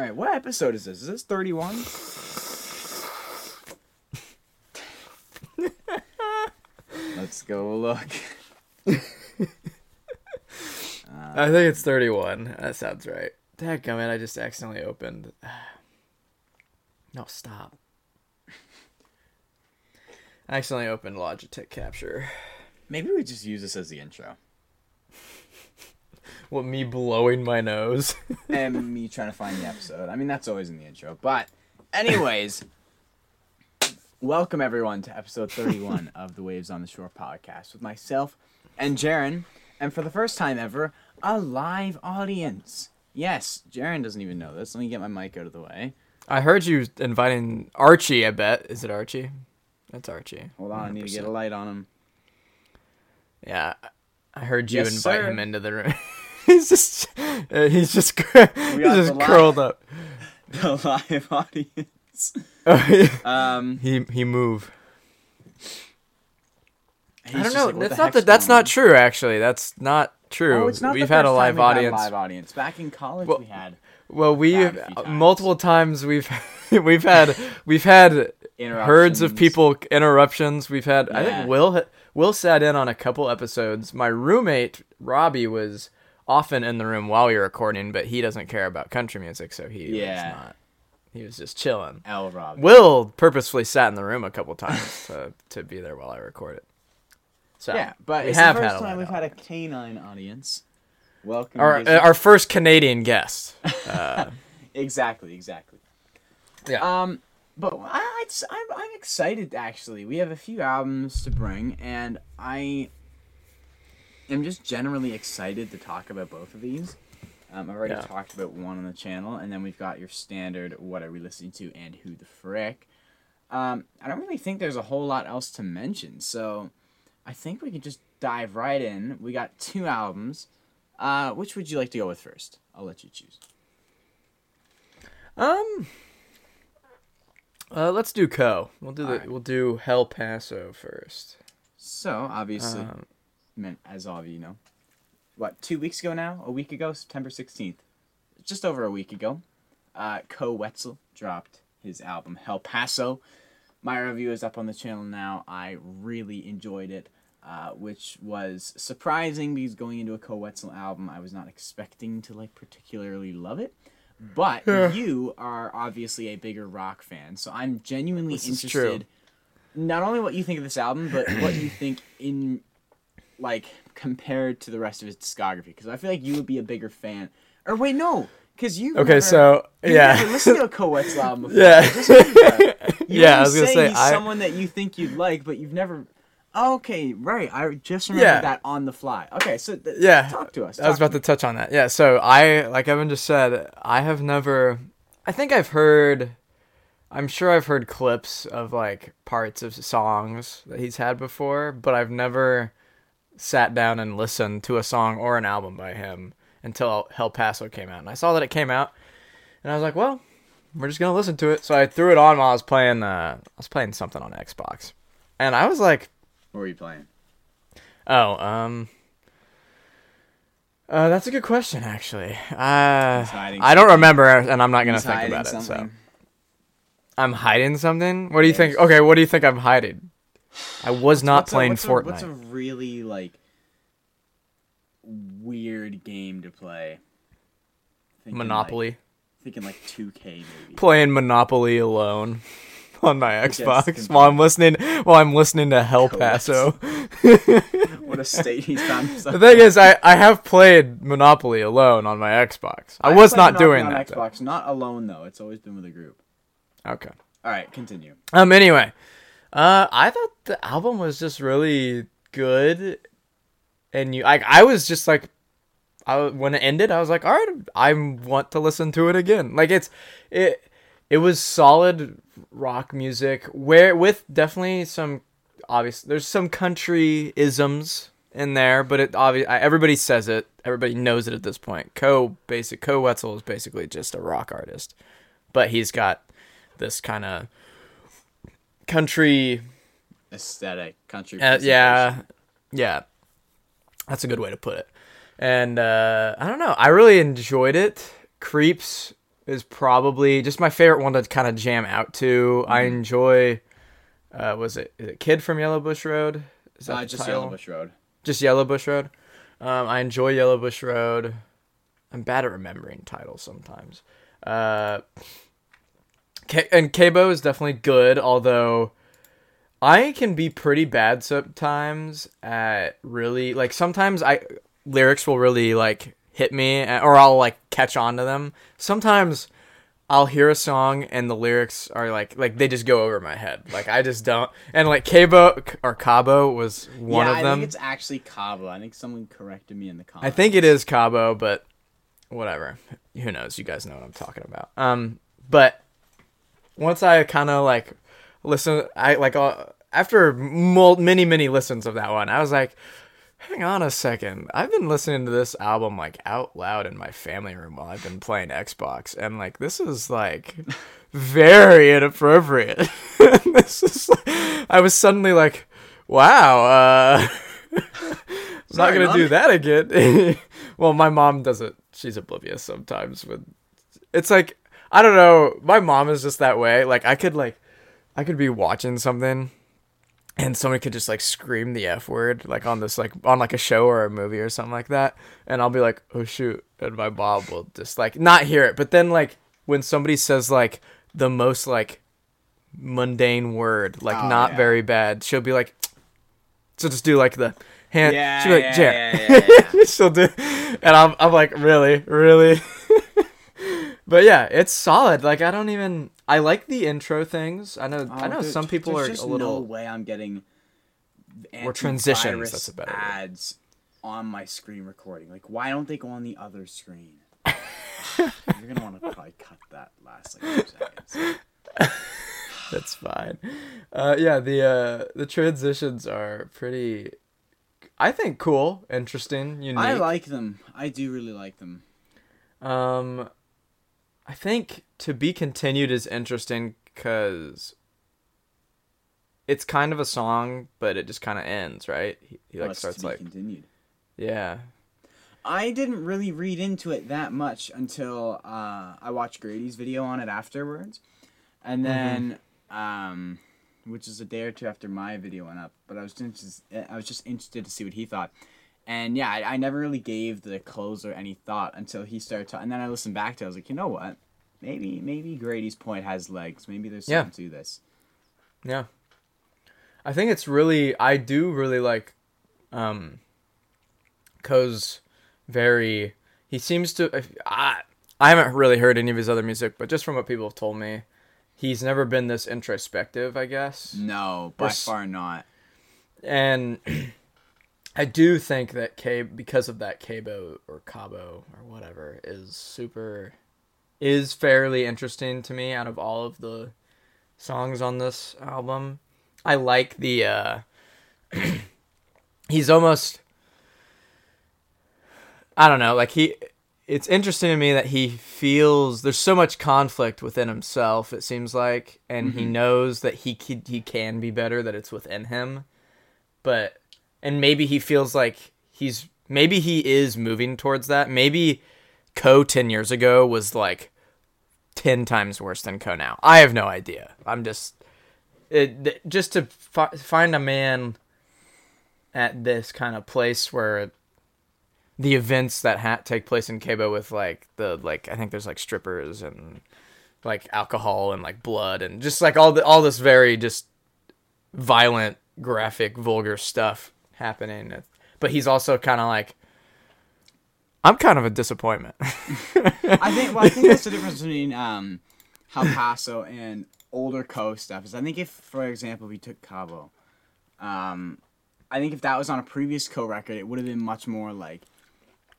All right, what episode is this? Is this 31? Let's go look. I think it's 31. That sounds right. Dadgummit, I just accidentally opened. No, stop. I accidentally opened Logitech Capture. Maybe we just use this as the intro. What, me blowing my nose? and me trying to find the episode. I mean, that's always in the intro. But, anyways, welcome everyone to episode 31 of the Waves on the Shore podcast with myself and Jaren. And for the first time ever, a live audience. Yes, Jaren doesn't even know this. Let me get my mic out of the way. I heard you inviting Archie, I bet. Is it Archie? That's Archie. Hold on, I need to get a light on him. Yeah, I heard you Yes, invite sir. him into the room. he's just, uh, he's just, cur- just the li- curled up. The live audience. Oh, yeah. Um, he he move. I don't know. like, that's not heck's that. That's on? not true. Actually, that's not true. Oh, it's not We've the had a live time we've had audience. live audience. Back in college, Well, we had Well, we Had times. multiple times we've we've had we've had herds of people interruptions. We've had I think Will Will sat in on a couple episodes. My roommate Robbie was often in the room while we were recording, but he doesn't care about country music, so he Yeah. was not. He was just chilling. L. Rob. Will purposefully sat in the room a couple times to to be there while I recorded. So Yeah, but we it's have the first time we've had a canine audience. Welcome. our Gizzy. our first Canadian guest. Uh, exactly, exactly. yeah. Um, but I, I'd, I'm, I'm excited actually. We have a few albums to bring, and I am just generally excited to talk about both of these. Um, I've already Yeah. talked about one on the channel, and then we've got your standard "What are we listening to?" and "Who the frick." Um, I don't really think there's a whole lot else to mention, so I think we can just dive right in. We got two albums. Uh, which would you like to go with first? I'll let you choose. Um. Uh, let's do Koe. We'll do the Alright. we'll do El Paso first. So obviously, Um, meant as all of you know, what two weeks ago now, a week ago, September sixteenth, just over a week ago, uh, Koe Wetzel dropped his album Hell Paso. My review is up on the channel now. I really enjoyed it, uh, which was surprising because going into a Koe Wetzel album, I was not expecting to like particularly love it. But you are obviously a bigger rock fan, so I'm genuinely This interested not only what you think of this album, but what you think in like compared to the rest of his discography. Because I feel like you would be a bigger fan. Or wait, no, because you. okay, so yeah, never listened to a Coet's album before. Yeah. Just like that. You Yeah, I was gonna say, he's I- someone that you think you'd like, but you've never. Oh, okay, right. I just remembered Yeah. that on the fly. Okay, so th- Yeah, talk to us. I was talk about to touch on that. Yeah, so I like Evan just said, I have never. I think I've heard. I'm sure I've heard clips of like parts of songs that he's had before, but I've never sat down and listened to a song or an album by him until El Paso came out. And I saw that it came out, and I was like, well, we're just gonna listen to it. So I threw it on while I was playing. Uh, I was playing something on Xbox, and I was like, What were you playing? Oh, um, uh, that's a good question, actually. Uh, I don't remember, and I'm not gonna He's think about it. So. I'm hiding something. What do you Yes. think? Okay, what do you think I'm hiding? I was not What's a- playing what's a- Fortnite. what's a really like weird game to play? Thinking, like- Monopoly. thinking like 2K maybe. Playing Monopoly alone on my Xbox while I'm listening while I'm listening to Hell. Paso. what a state he's found himself. The thing is, I, I have played Monopoly alone on my Xbox. I, was not Monopoly doing on that. though. Xbox, not alone though. It's always been with a group. Okay. All right, continue. Um. Anyway, uh, I thought the album was just really good, and you, like, I was just like, I when it ended, I was like, all right, I want to listen to it again. Like it's, it, it was solid rock music, where with definitely some obvious. There's some country isms in there, but it obvious. Everybody says it. Everybody knows it at this point. Koe basic Koe Wetzel is basically just a rock artist, but he's got this kind of country Aesthetic, country. uh, yeah yeah that's a good way to put it and uh, i don't know i really enjoyed it creeps is probably just my favorite one to kind of jam out to. I Mm-hmm. enjoy. Uh, was it is it Kid from Yellow Bush Road? Is Uh, just title? Yellow Bush Road. Just Yellow Bush Road. Um, I enjoy Yellow Bush Road. I'm bad at remembering titles sometimes. Uh, K- and Kabo is definitely good, although I can be pretty bad sometimes at really like sometimes I lyrics will really like hit me uh, or I'll like catch on to them. Sometimes I'll hear a song and the lyrics are like like they just go over my head. Like I just don't. And like Cabo or Cabo was one yeah, of I them. I think it's actually Cabo. I think someone corrected me in the comments. I think it is Cabo, but whatever. Who knows? You guys know what I'm talking about. Um, but once I kind of like listen, I like uh, after mul- many many listens of that one, I was like, hang on a second. I've been listening to this album like out loud in my family room while I've been playing Xbox, and like this is like very inappropriate. this is. I was suddenly like, wow. uh... I'm not gonna Mom. do that again. well, my mom does it. She's oblivious sometimes. With it's like I don't know. My mom is just that way. Like I could like I could be watching something, and somebody could just like scream the f word like on this like on like a show or a movie or something like that, and I'll be like, oh shoot, and my mom will just like not hear it. But then like when somebody says like the most like mundane word, like Oh, not yeah. very bad, she'll be like, so just do like the hand. Yeah, she'll be like, yeah, yeah, yeah, yeah. she'll do, and I'm I'm like, really, really. but yeah, it's solid. Like I don't even. I like the intro things. I know. I Oh, know dude, some people are just a little No way I'm getting Or transitions, that's a better word. ads on my screen recording. Like, why don't they go on the other screen? You're gonna want to probably cut that last like two seconds. That's fine. Uh, yeah, the uh, the transitions are pretty. I think cool, interesting, unique. I like them. I do really like them. Um, I think to be continued is interesting because it's kind of a song, but it just kind of ends, right? He, he like Well, starts to be like, continued. yeah, I didn't really read into it that much until uh, I watched Grady's video on it afterwards, and Mm-hmm. then um, which is a day or two after my video went up. But I was just I was just interested to see what he thought, and yeah, I, I never really gave the closer any thought until he started talking. And then I listened back to. it. I was like, you know what? Maybe maybe Grady's point has legs. Maybe there's Yeah. something to this. yeah. I think it's really, I do really like, um, very. He seems to. if- I I haven't really heard any of his other music, but just from what people have told me, he's never been this introspective. I guess. No, by s- far not. and I do think that K because of that Cabo or Cabo or whatever is super is fairly interesting to me out of all of the songs on this album. I like the uh he's almost I don't know, like he it's interesting to me that he feels there's so much conflict within himself it seems like and he knows that he he can be better that it's within him but and maybe he feels like he's maybe he is moving towards that. Maybe Koe 10 years ago was like 10 times worse than Koe now. I have no idea. I'm just it, just to fi- find a man at this kind of place where the events that ha- take place in Cabo with like the like I think there's like strippers and like alcohol and like blood and just like all the all this very just violent, graphic, vulgar stuff happening. But he's also kind of like I'm kind of a disappointment. I think well, I think that's the difference between um, El Paso and older Koe stuff. Is I think if, for example, we took Cabo, um, I think if that was on a previous Koe record, it would have been much more like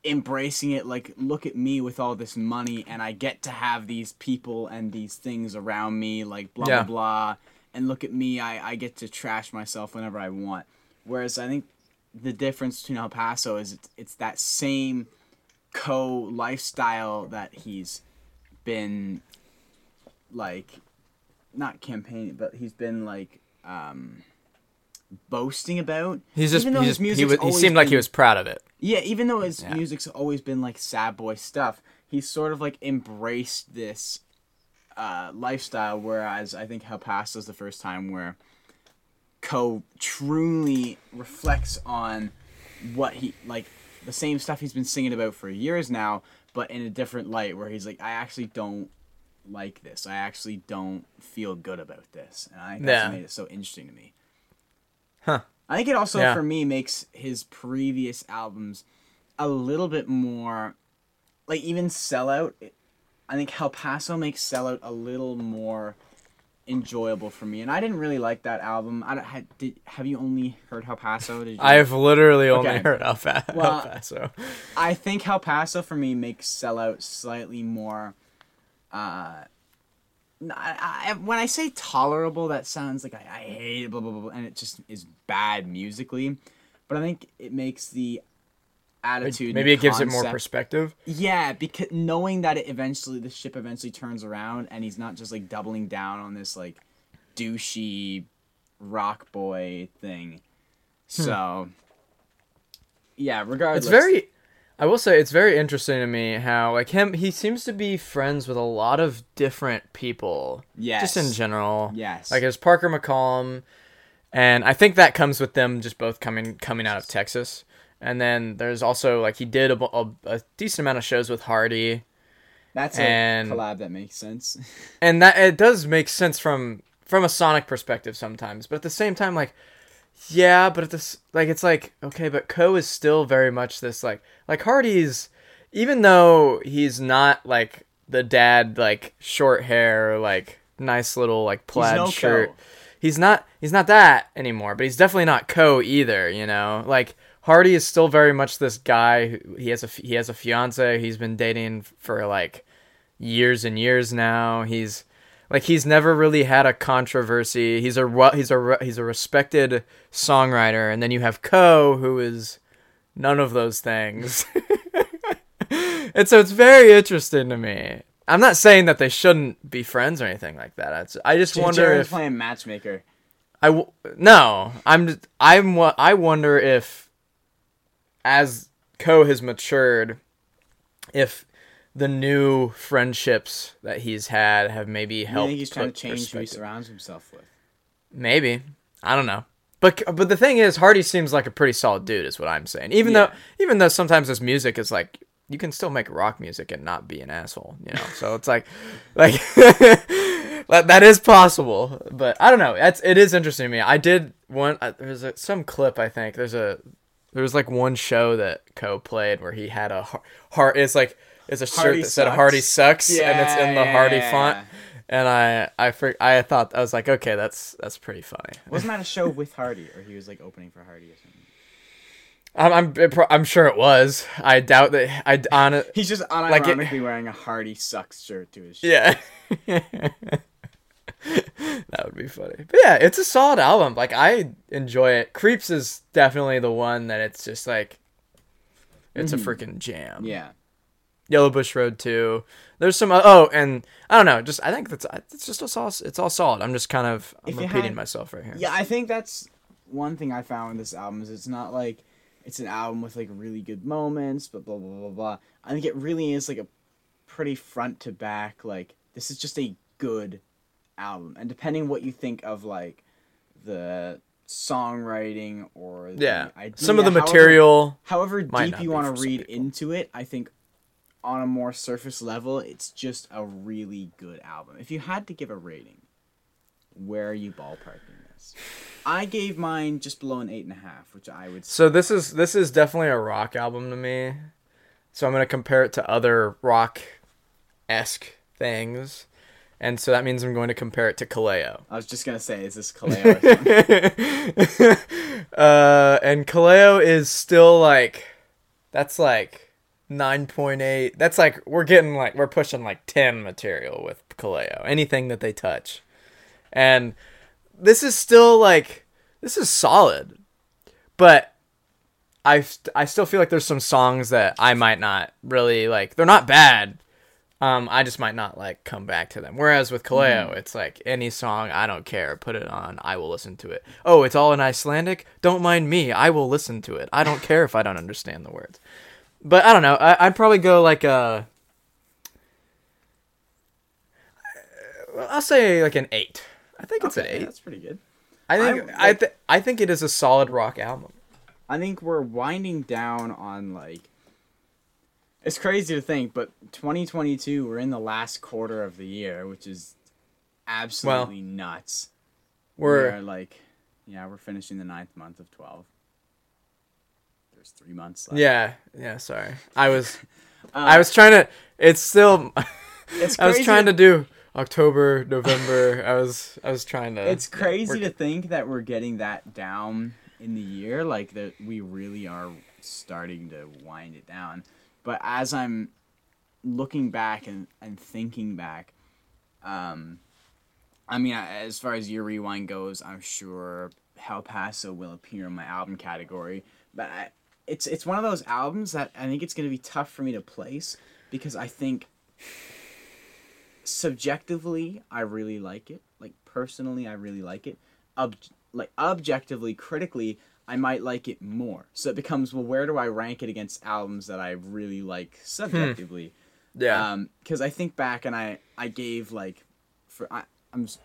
embracing it. Like, look at me with all this money, and I get to have these people and these things around me. Like blah Yeah. blah blah, and look at me, I I get to trash myself whenever I want. Whereas I think the difference between El Paso is it's, it's that same Koe lifestyle that he's been like not campaigning but he's been like um boasting about He's just, Even though he, his just he, was, he seemed like he was proud of it. yeah even though his Yeah. music's always been like sad boy stuff he's sort of like embraced this uh, lifestyle, whereas I think El Paso's the first time where Koe truly reflects on what he like the same stuff he's been singing about for years now, but in a different light, where he's like, I actually don't like this. I actually don't feel good about this, and I think that's Yeah. made it so interesting to me. Huh. I think it also Yeah. for me makes his previous albums a little bit more like even sellout I think El Paso makes sellout a little more enjoyable for me and I didn't really like that album I don't, did have you only heard El Paso did you I've literally only heard El, Fa- El Well, Paso. I think El Paso for me makes sellout slightly more uh I, I- when I say tolerable, that sounds like I, I hate it, blah, blah, blah, blah, and it just is bad musically. But I think it makes the attitude. Maybe it gives it more perspective. Yeah, because knowing that it eventually, the ship eventually turns around, and he's not just like doubling down on this like douchey rock boy thing. So, yeah, regardless. Hmm. It's very I will say it's very interesting to me how like him he seems to be friends with a lot of different people. Yes. Just in general. Yes. Like there's Parker McCollum and I think that comes with them just both coming coming out of Texas. And then there's also like he did a, a, a decent amount of shows with Hardy. That's a collab that makes sense. and that it does make sense from from a sonic perspective sometimes but at the same time like yeah but at this like it's like okay but Koe is still very much this like like hardy's even though he's not like the dad like short hair like nice little like plaid no shirt Koe. he's not he's not that anymore but he's definitely not Koe either you know like hardy is still very much this guy who he has a he has a fiance he's been dating for like years and years now. He's like he's never really had a controversy. He's a he's a he's a respected songwriter, and then you have Koe, who is none of those things. and so it's very interesting to me. I'm not saying that they shouldn't be friends or anything like that. It's, I just wonder Jared's if playing matchmaker. I w- no, I'm just, I'm I wonder if as Koe has matured, if the new friendships that he's had have maybe I helped. think he's trying to change who he surrounds himself with. Maybe I don't know, but but the thing is, Hardy seems like a pretty solid dude, is what I'm saying. Even Yeah. though even though sometimes his music is like you can still make rock music and not be an asshole, you know. So it's like like that, that is possible, but I don't know. That's it is interesting to me. I did one. Uh, there's a, some clip I think there's a there was like one show that Koe played where he had a heart. it's like it's a shirt Hardy that said sucks. Hardy sucks and it's in the Yeah, Hardy yeah, font. yeah. And I I for, I thought I was like okay that's that's pretty funny. Wasn't that a show with Hardy, or he was like opening for Hardy or something? I'm I'm I'm sure it was. I doubt that I on it. He's just Like it- unironically wearing a Hardy sucks shirt to his shirt. Yeah. that would be funny. But yeah, it's a solid album. Like I enjoy it. Creeps is definitely the one that it's just like it's a mm-hmm. freaking jam. Yeah. Yellow Bush Road 2. There's some oh, and I don't know, just I think that's it's just a all it's all solid. I'm just kind of I'm repeating had- myself right here. Yeah, I think that's one thing I found with this album is it's not like it's an album with like really good moments, but blah blah blah blah. I think it really is like a pretty front to back. Like this is just a good album, and depending what you think of like the songwriting or the Yeah. idea, Some of the however- material however deep you want to read into it, I think on a more surface level, it's just a really good album. If you had to give a rating, where are you ballparking this? I gave mine just below an eight and a half, which I would. So this is this is definitely a rock album to me. So I'm gonna compare it to other rock esque things. And so that means I'm going to compare it to Kaleo. I was just gonna say, is this Kaleo? uh, and Kaleo is still like, that's like 9.8. That's like, we're getting like, we're pushing like 10 material with Kaleo. Anything that they touch. And this is still like, this is solid. But I, I still feel like there's some songs that I might not really like. They're not bad. Um, I just might not like come back to them. Whereas with Kaleo, mm. it's like any song, I don't care, put it on, I will listen to it. Oh, it's all in Icelandic? Don't mind me, I will listen to it. I don't care if I don't understand the words. But I don't know, I- would probably go like a. I'll say like an eight. I think it's okay, an eight. That's pretty good. I think like, I th- I think it is a solid rock album. I think we're winding down on like it's crazy to think, but 2022, we're in the last quarter of the year, which is absolutely nuts. We're We're like, yeah, we're finishing the ninth month of 12. There's three months left. yeah yeah. Sorry, I was Uh, I was trying to. It's still. It's I was trying to- do October, November. I was I was trying to. It's crazy we're- to think that we're getting that down in the year, like that we really are starting to wind it down. But as I'm looking back and, and thinking back, um, I mean, as far as year rewind goes, I'm sure El Paso will appear in my album category. But I, it's it's one of those albums that I think it's going to be tough for me to place because I think subjectively I really like it. Like personally, I really like it. Ob- like objectively, critically, I might like it more. So it becomes well, where do I rank it against albums that I really like subjectively? Yeah. Um, because I think back and I I gave like, for I I'm just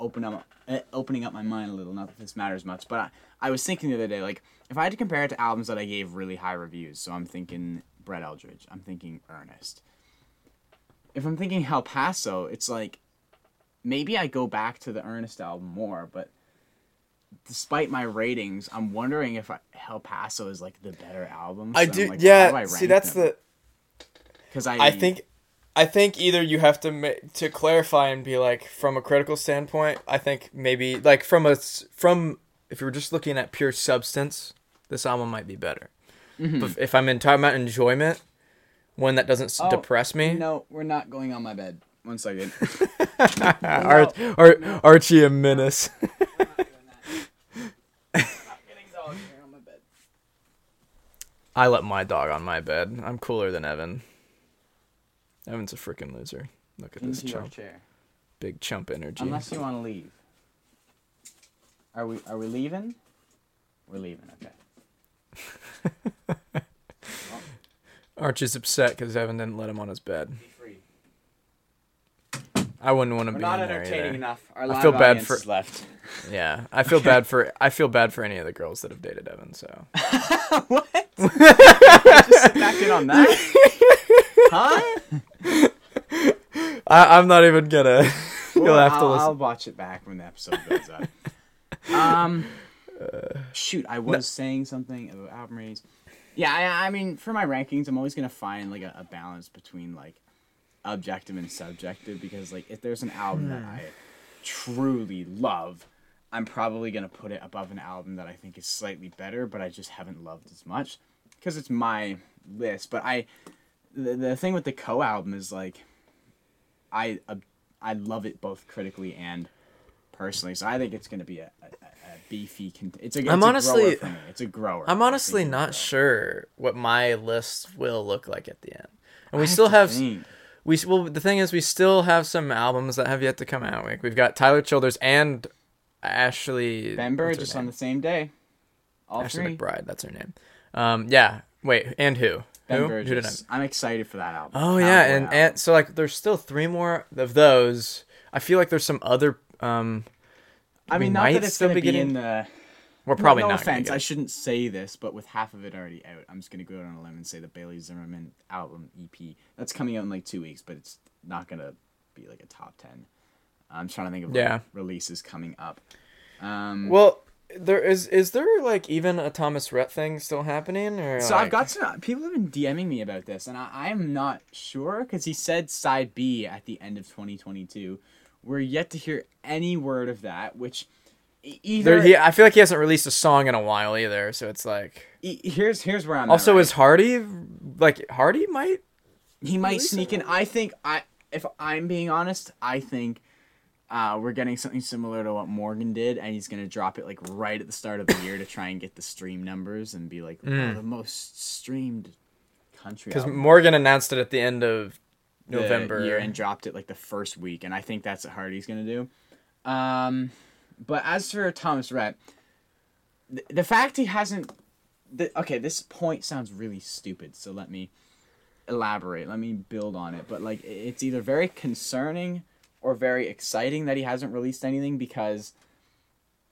open up eh, opening up my mind a little. Not that this matters much, but I, I was thinking the other day like if I had to compare it to albums that I gave really high reviews. So I'm thinking Brett Eldredge. I'm thinking Ernest. If I'm thinking El Paso, it's like maybe I go back to the Ernest album more, but despite my ratings, I'm wondering if I, El Paso is like the better album. I So I'm do. like, yeah. do I see, that's them? the. because I I think, I think either you have to ma- to clarify and be like from a critical standpoint. I think maybe like from a from if you're just looking at pure substance, this album might be better. Mm-hmm. But if I'm in talking about enjoyment, one that doesn't Oh, depress me, No, we're not going on my bed. One second. Ar- Ar- Archie a menace. I let my dog on my bed. I'm cooler than Evan. Evan's a freaking loser. Look at this Into your chump. chair. Big chump energy. Unless you want to leave. Are we? Are we leaving? We're leaving. Okay. Archie's upset because Evan didn't let him on his bed. I wouldn't want to We're be not in entertaining either. enough. Our I feel bad for- left. Yeah, I feel bad for I feel bad for any of the girls that have dated Evan. So what? Just sit back in on that. huh? I, I'm not even gonna. You'll have to I'll, listen. I'll watch it back when the episode goes up. um, shoot, I was saying something about album ratings. Yeah, I, I mean, for my rankings, I'm always gonna find like a, a balance between like objective and subjective because like if there's an album that I truly love, I'm probably gonna put it above an album that I think is slightly better, but I just haven't loved as much because it's my list. But I, the, the thing with the Koe album is like, I uh, I love it both critically and personally. So I think it's gonna be a, a, a beefy. Con- it's a. It's I'm a honestly- grower for me. It's a grower. I'm honestly think it's a not sure what my list will look like at the end. And we I still to have we well the thing is we still have some albums that have yet to come out. Like we've got Tyler Childers and Ashley her just on the same day. All Ashley three. McBryde. That's her name. Um, yeah. Wait, and who? Ben Who? Who did I? I'm excited for that album. Oh yeah, Cowboy and, album. and so like there's still three more of those. I feel like there's some other. Um, I mean, not that it's still gonna be be, getting- in the. we're probably no, no not. offense, I shouldn't say this, but with half of it already out, I'm just gonna go out on a limb and say the Bailey Zimmerman album EP that's coming out in like two weeks, but it's not gonna be like a top ten. I'm trying to think of like, Yeah. releases coming up. Um, Well, there is. Is there like even a Thomas Rhett thing still happening? Or So I've got some people have been DMing me about this, and I, I'm not sure because he said side B at the end of 2022. We're yet to hear any word of that, which either There, he, I feel like he hasn't released a song in a while either. So it's like. here's here's where I'm. Also, at, right? is Hardy like Hardy might? he might release sneak in? I think I if I'm being honest, I think. Uh, we're getting something similar to what Morgan did, and he's gonna drop it like right at the start of the year to try and get the stream numbers and be like, Mm. oh, the most streamed country. Because. Morgan announced it at the end of November. year and dropped it like the first week, and I think that's what Hardy's gonna do. Um, but as for Thomas Rhett, the, the fact he hasn't, the, okay, this point sounds really stupid, so let me elaborate. Let me build on it. But like, it's either very concerning or very exciting that he hasn't released anything because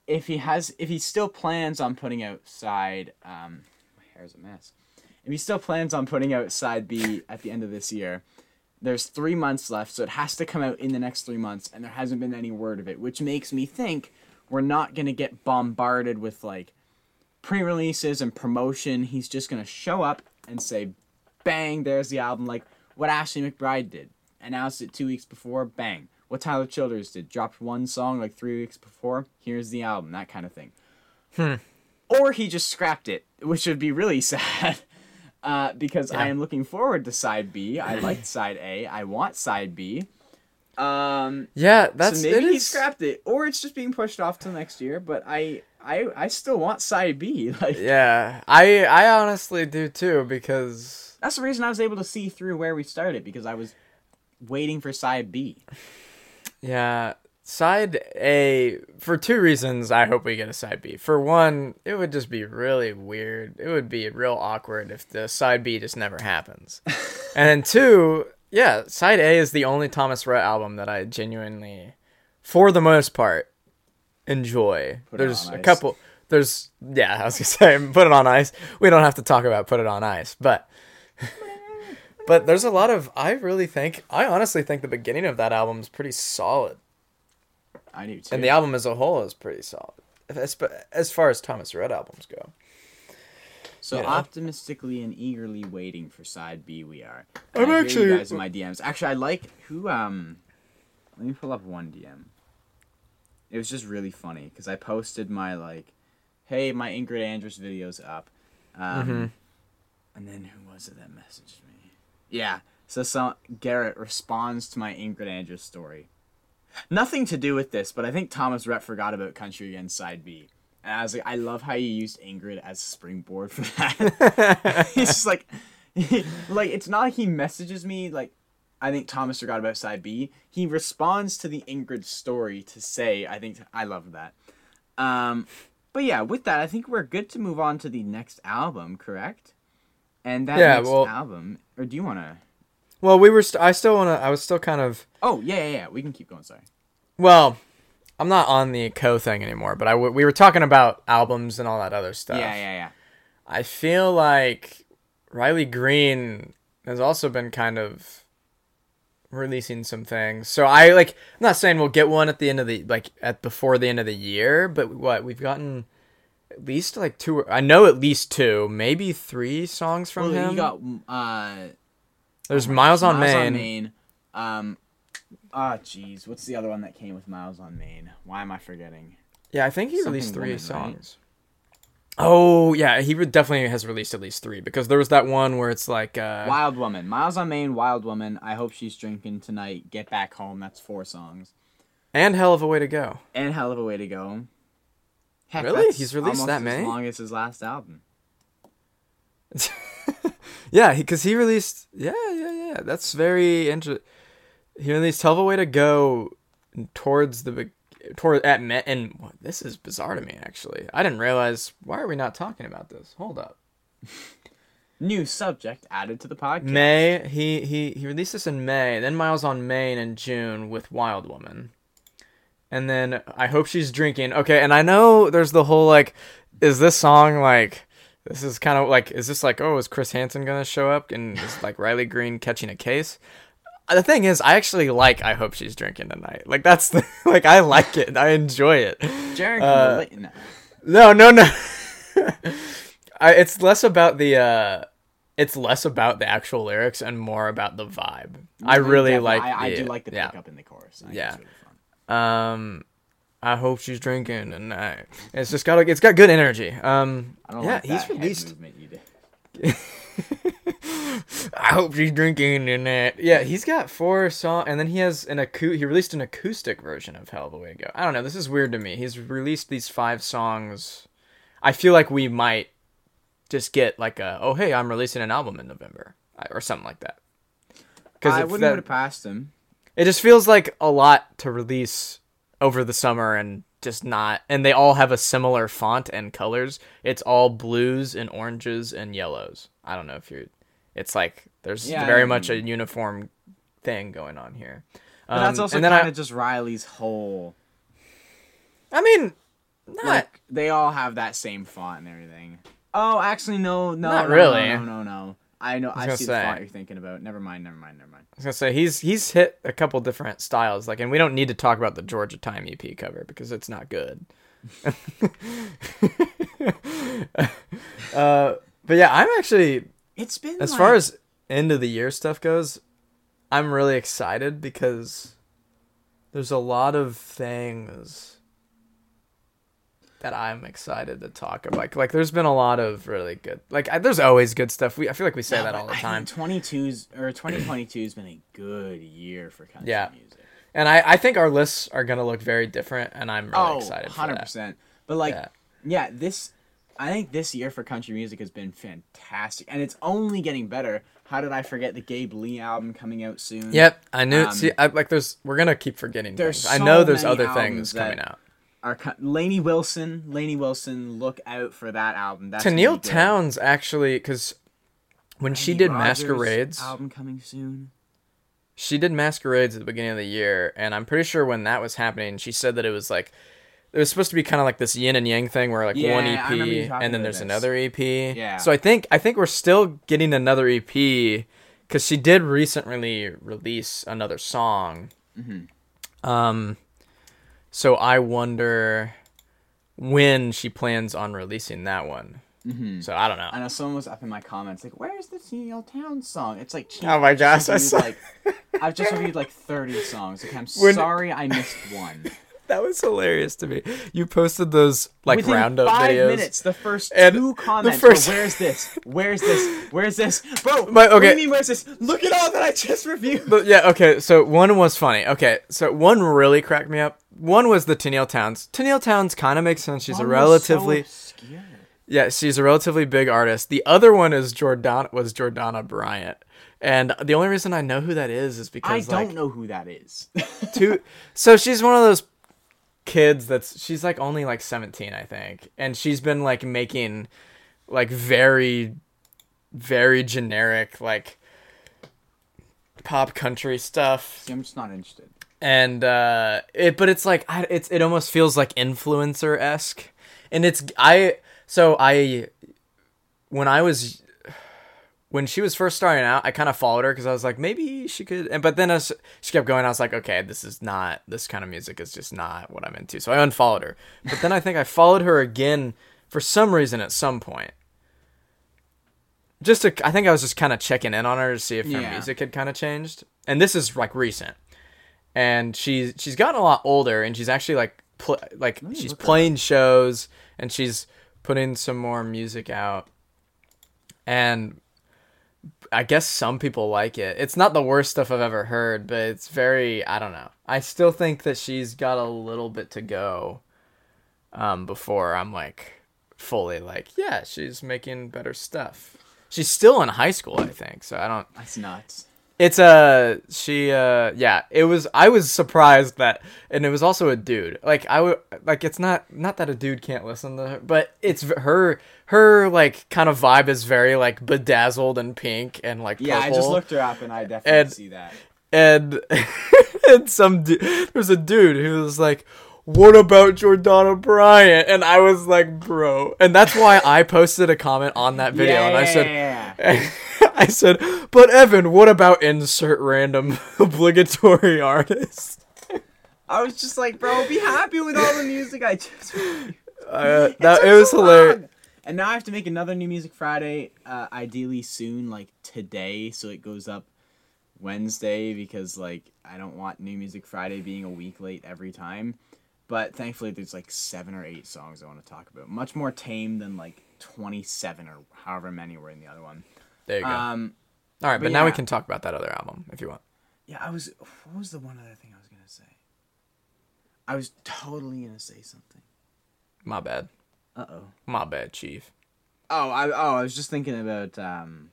if he has if he still plans on putting out side um my hair's a mess. If he still plans on putting out side B at the end of this year, there's three months left, so it has to come out in the next three months, and there hasn't been any word of it, which makes me think we're not gonna get bombarded with like pre-releases and promotion. He's just gonna show up and say, "Bang! There's the album." Like what Ashley McBryde did, announced it two weeks before. Bang! What Tyler Childers did, dropped one song like three weeks before. Here's the album, that kind of thing. Hmm. Or he just scrapped it, which would be really sad. Uh, because I am looking forward to side B. I liked side A. I want side B. Um, Yeah, that's so maybe it he is- scrapped it, or it's just being pushed off till next year. But I, I, I still want side B. Like Yeah, I I honestly do too because that's the reason I was able to see through where we started because I was waiting for side B. yeah, side A for two reasons I hope we get a side B. For one, it would just be really weird. It would be real awkward if the side B just never happens. and then two, yeah, side A is the only Thomas Rhett album that I genuinely for the most part enjoy. Put there's a couple there's yeah, I was gonna say put it on ice. We don't have to talk about put it on ice, but but there's a lot of I really think I honestly think the beginning of that album is pretty solid, I do too. and the album as a whole is pretty solid, as, as far as Thomas Rhett albums go. So you know. optimistically and eagerly waiting for side B, we are. I'm I actually- you guys in my DMs. Actually, I like who. Um, let me pull up one DM. It was just really funny because I posted my like, "Hey, my Ingrid Andress videos up," um, Mhm. and then who was it that messaged me? Yeah. So some Garrett responds to my Ingrid Andress story. Nothing to do with this, but I think Thomas Rhett forgot about Country Again Side B. And I was like, I love how you used Ingrid as a springboard for that. He's just like, like it's not like he messages me like, I think Thomas forgot about side B. He responds to the Ingrid story to say, I think I love that. Um, but yeah, with that, I think we're good to move on to the next album, correct? And that Yeah, next well- album, or do you want to? Well, we were. St- I still want to. I was still kind of. Oh yeah, yeah, yeah. We can keep going. Sorry. Well, I'm not on the Koe thing anymore, but I w- we were talking about albums and all that other stuff. Yeah, yeah, yeah. I feel like Riley Green has also been kind of releasing some things. So I like I'm not saying we'll get one at the end of the like at before the end of the year, but what we've gotten at least like two I know at least two, maybe three songs from well, him. you got uh, There's Miles on Miles Main. on Main. Um, ah, jeez, what's the other one that came with Miles on Main? Why am I forgetting? Yeah, I think he Something released three Woman, right? songs. Oh yeah, he definitely has released at least three because there was that one where it's like uh, Wild Woman, Miles on Main, Wild Woman. I hope she's drinking tonight. Get back home. That's four songs. and Hell of a Way to Go. And hell of a way to go. Heck, Really? He's released that as many? long as his last album. Yeah, because he, released. Yeah, yeah, yeah. That's very interesting. He released "Hell of a Way to Go" towards the toward at Met, and what, this is bizarre to me. Actually, I didn't realize. Why are we not talking about this? Hold up. New subject added to the podcast. May he he he released this in May. Then Miles on Main in June with Wild Woman, and then I hope she's drinking. Okay, and I know there's the whole like, is this song like? This is kind of like, is this like, oh, is Chris Hansen gonna show up and is like Riley Green catching a case? The thing is, I actually like. I hope she's drinking tonight. Like that's the like I like it. I enjoy it. Jared Uh. No, No. no, no. I, it's less about the uh it's less about the actual lyrics and more about the vibe. I really like I, I do like the yeah. pickup in the chorus. I think Yeah. It's really fun. Um I hope she's drinking tonight. It's just got a, it's got good energy. Um I don't yeah, like he's released. I hope she's drinking tonight. Yeah, he's got four songs and then he has an acou- he released an acoustic version of Hell of a Way to Go. I don't know, this is weird to me. He's released these five songs. I feel like we might just get like a oh hey I'm releasing an album in November or something like that. Because I wouldn't that- put it past him. It just feels like a lot to release over the summer and just not and they all have a similar font and colors. It's all blues and oranges and yellows. I don't know if you're it's like there's Yeah, very know what much a uniform thing going on here. But that's Um, also and then kind I, of just Riley's whole. I mean, not Like they all have that same font and everything. Oh, actually, no, no, Not no, really. No, no, no, no. I know. was I see say. the font you're thinking about. Never mind. Never mind. Never mind. I was gonna say he's he's hit a couple different styles, like, and we don't need to talk about the Georgia Time EP cover because it's not good. uh, but yeah, I'm actually It's been as like, far as end of the year stuff goes, I'm really excited because there's a lot of things that I'm excited to talk about. Like, like there's been a lot of really good. Like, I, there's always good stuff. We I feel like we say Yeah, that all the time. think 22's or 2022 has been a good year for country Yeah. music. And I, I think our lists are gonna look very different, and I'm really oh, excited for 100 that. percent. But like, Yeah. yeah. this I think this year for country music has been fantastic, and it's only getting better. How did I forget the Gabe Lee album coming out soon? Yep, I knew. Um, see, I, like, there's we're gonna keep forgetting there's things. I know there's other things coming out. Our Lainey Wilson, Lainey Wilson, look out for that album. That's To Neil. Towns actually, because when she did Rogers masquerades, album coming soon. she did masquerades at the beginning of the year, and I'm pretty sure when that was happening, she said that it was like it was supposed to be kind of like this yin and yang thing, where like Yeah, one I remember you EP and then there's this. another EP. Yeah. So I think I think we're still getting another EP because she did recently release another song. Mm-hmm. Um, so I wonder when she plans on releasing that one. Mm-hmm. So I don't know. I know someone was up in my comments like, "Where's the Neil Town song?" It's like, Oh my gosh, I saw... like I've just reviewed like thirty songs. Okay, I'm When- sorry I missed one. That was hilarious to me. You posted those like Within roundup five videos. minutes, the first And two the comments first- were, "Where's this? Where's this? Where's this, bro? My- What do okay. you mean? Where's this? Look at all that I just reviewed." But yeah, okay. So one was funny. Okay, so one really cracked me up. One was the Tennille Townes. Tennille Townes kind of makes sense. She's a One so relatively obscure. yeah, she's a relatively big artist. The other one is Jordan was Jordana Bryant. And the only reason I know who that is is because I don't like know who that is. two so she's one of those kids that's she's like only like 17 I think. And she's been like making like very very generic like pop country stuff See, I'm just not interested. and uh it but it's like I, it's it almost feels like influencer esque and it's i so i when i was when she was first starting out i kind of followed her because i was like maybe she could and but then as she kept going i was like okay this is not this kind of music is just not what i'm into so i unfollowed her. But then i think i followed her again for some reason at some point. Just to i think i was just kind of checking in on her to see if her Yeah. music had kind of changed. And this is like recent. And she's she's gotten a lot older and she's actually like pl- like she's playing shows and she's putting some more music out. And I guess some people like it. It's not the worst stuff I've ever heard, but it's very I don't know. I still think that she's got a little bit to go um before I'm like fully like, yeah, she's making better stuff. She's still in high school, I think. So I don't That's nuts. It's a she uh yeah, it was I was surprised that and it was also a dude. Like I would like it's not not that a dude can't listen to her, but it's her her like kind of vibe is very like bedazzled and pink and like Yeah, I just looked her up and I definitely And- see that. and and some du- there was a dude who was like what about Jordana Bryant? And I was like, bro. And that's why I posted a comment on that video yeah, and I said, yeah, yeah. I said, but Evan, what about insert random obligatory artist? I was just like, bro, be happy with all the music I just. Uh, It that it was so hilarious. long. And now I have to make another New Music Friday, uh, ideally soon, like today, so it goes up Wednesday because like I don't want New Music Friday being a week late every time. But thankfully, there's like seven or eight songs I want to talk about. Much more tame than like 27 or however many were in the other one. There you go. Um, All right, but, but now we can talk about that other album if you want. yeah, I was. What was the one other thing I was gonna say? I was totally gonna say something. My bad. Uh oh. My bad, Chief. Oh, I oh I was just thinking about um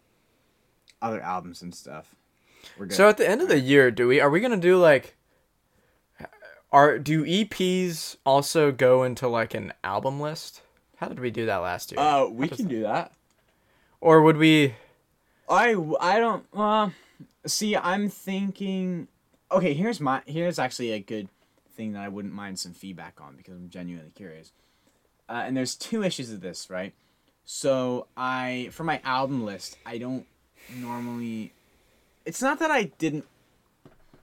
other albums and stuff. We're good. So at the end of the year, do we are we gonna do like are do EPs also go into like an album list? How did we do that last year? uh, we can do that. or would we I I don't uh see. I'm thinking. okay, here's my here's actually a good thing that I wouldn't mind some feedback on because I'm genuinely curious. Uh, and there's two issues of this, right? So I for my album list, I don't normally. It's not that I didn't.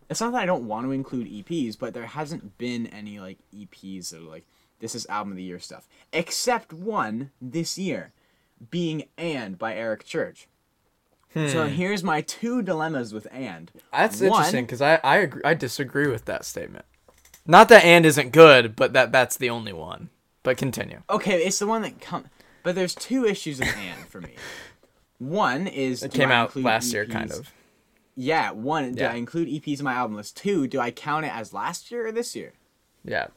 It's not that I don't want to include EPs, but there hasn't been any like EPs that are like this is album of the year stuff, except one this year, being "And" by Eric Church. So hmm. here's my two dilemmas with "And." That's One- interesting because I I agree, I disagree with that statement. Not that and isn't good, but that that's the only one. But continue. Okay, it's the one that come, but there's two issues with "And" for me. One is It came I out last year, kind of. Yeah, one. Do Yeah. I include EPs in my album list? Two. Do I count it as last year or this year? Yeah.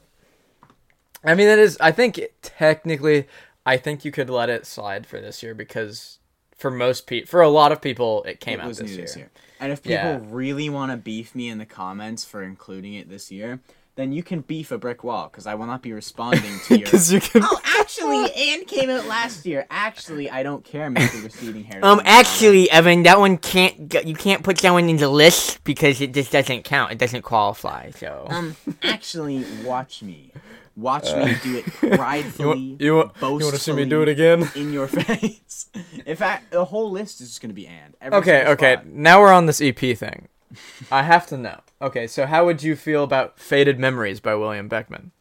I mean, that is. I think it, technically, I think you could let it slide for this year because for most people, for a lot of people, it came it out was this new year. this year. And if people Yeah. really want to beef me in the comments for including it this year, then you can beef a brick wall because I will not be responding to your. Because you can. oh, actually, and came out last year. Actually, I don't care. Mr. Receding hair. Um, actually, Evan, that one can't. You can't put that one in the list because it just doesn't count. It doesn't qualify. So. um, actually, watch me. Watch me do it pridefully. You, you, want- you want to see me do it again? in your face. In fact, the whole list is just gonna be and. Okay, okay. spot. Now we're on this EP thing. I have to know. Okay, so how would you feel about Faded Memories by William Beckmann?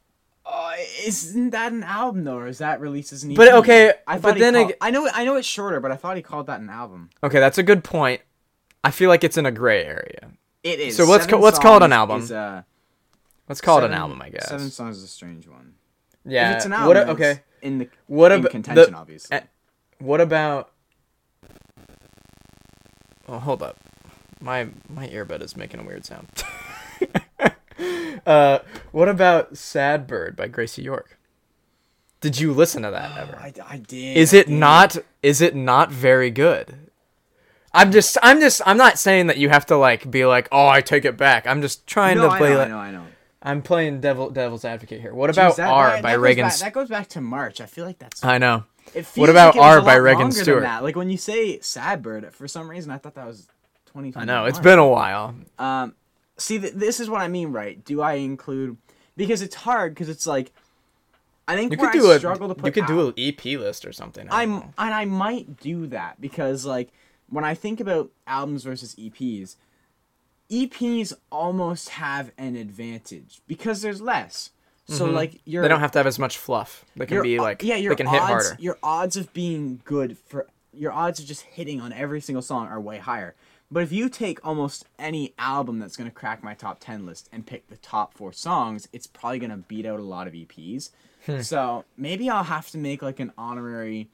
Uh, isn't that an album though, or is that released as an EP? But, okay, I but then called- ag- I know I know it's shorter, but I thought he called that an album. Okay, that's a good point. I feel like it's in a gray area. It is. So let's ca- let's call it an album. is, uh, Let's call it an album, I guess. Seven songs is a strange one. yeah. if it's an what album, a- it's okay. in the What in about contention, the- obviously. eh, What about? Oh, hold up. My my earbud is making a weird sound. uh, what about "Sad Bird" by Gracie York? Did you listen to that ever? I, I did. Is I it did. not? Is it not very good? I'm just. I'm just. I'm not saying that you have to like be like, oh, I take it back. I'm just trying No, to I play. know, like, I know, I know. I'm playing devil devil's advocate here. What about Jeez, that- R that- by that goes Reagan? back- that goes back to March. I feel like that's. I know. It What about like R by Reagan Stewart? that. Like when you say "Sad Bird," for some reason I thought that was 2020. I know. It's been a while. Um, see, th- this is what I mean, right? Do I include because it's hard because it's like I think You could do I a. struggle to put You could al- do an EP list or something. I I'm know. and I might do that because like when I think about albums versus EPs, EPs almost have an advantage because there's less. So like you're Mm-hmm. They don't have to have as much fluff. They can your be like. yeah, your they can odds, hit harder. Your odds of being good for your odds of just hitting on every single song are way higher. But if you take almost any album that's gonna crack my top ten list and pick the top four songs, it's probably gonna beat out a lot of EPs. Hmm. So maybe I'll have to make like an honorary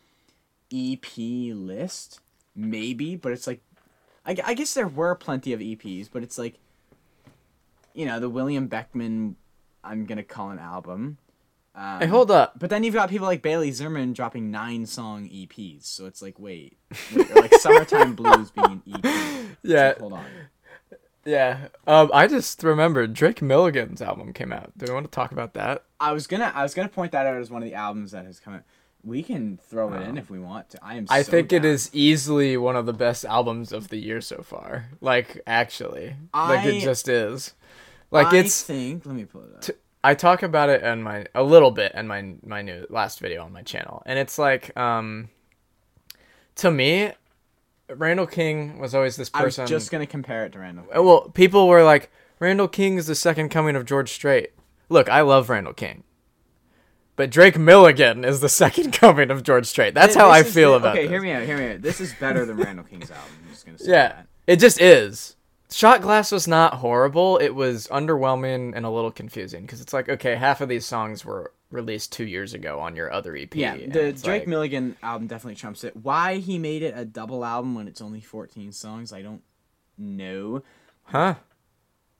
EP list, maybe. But it's like, I, I guess there were plenty of EPs, but it's like, you know, the William Beckmann, I'm gonna call an album. Um, Hey, hold up. but then you've got people like Bailey Zimmerman dropping nine song EPs. So it's like, wait, wait like Summertime Blues being an EP. Yeah. like, hold on. Yeah. Um. I just remembered Drake Milligan's album came out. Do we want to talk about that? I was gonna, I was gonna point that out as one of the albums that has come out. We can throw it in if we want to. I am. I so think it down. is easily one of the best albums of the year so far. Like actually, like it just is. Like I it's. think. Let me pull it up. t- I talk about it in my a little bit in my my new last video on my channel, and it's like um. To me, Randall King was always this person. I was just gonna compare it to Randall. Uh, Well, people were like, Randall King is the second coming of George Strait. Look, I love Randall King. But Drake Milligan is the second coming of George Strait. That's how I feel the- about it. Okay, this. hear me out. Hear me out. This is better than Randall King's album. I'm just gonna say Yeah, that. it just is. Shot Glass was not horrible. It was underwhelming and a little confusing because it's like, okay, half of these songs were released two years ago on your other EP. Yeah, the Drake like- Milligan album definitely trumps it. Why he made it a double album when it's only 14 songs, I don't know. Huh?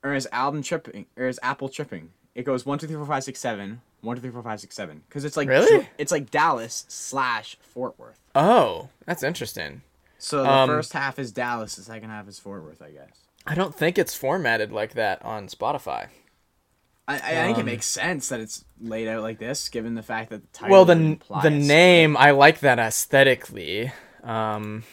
Or is album tripping? Or is Apple tripping? It goes one, two, three, four, five, six, seven. One, two, three, four, five, six, seven. Because it's like Really? It's like Dallas slash Fort Worth. Oh, that's interesting. So the Um, first half is Dallas, the second half is Fort Worth, I guess. I don't think it's formatted like that on Spotify. I, I think it Um, makes sense that it's laid out like this, given the fact that the title. well the the name i like that aesthetically um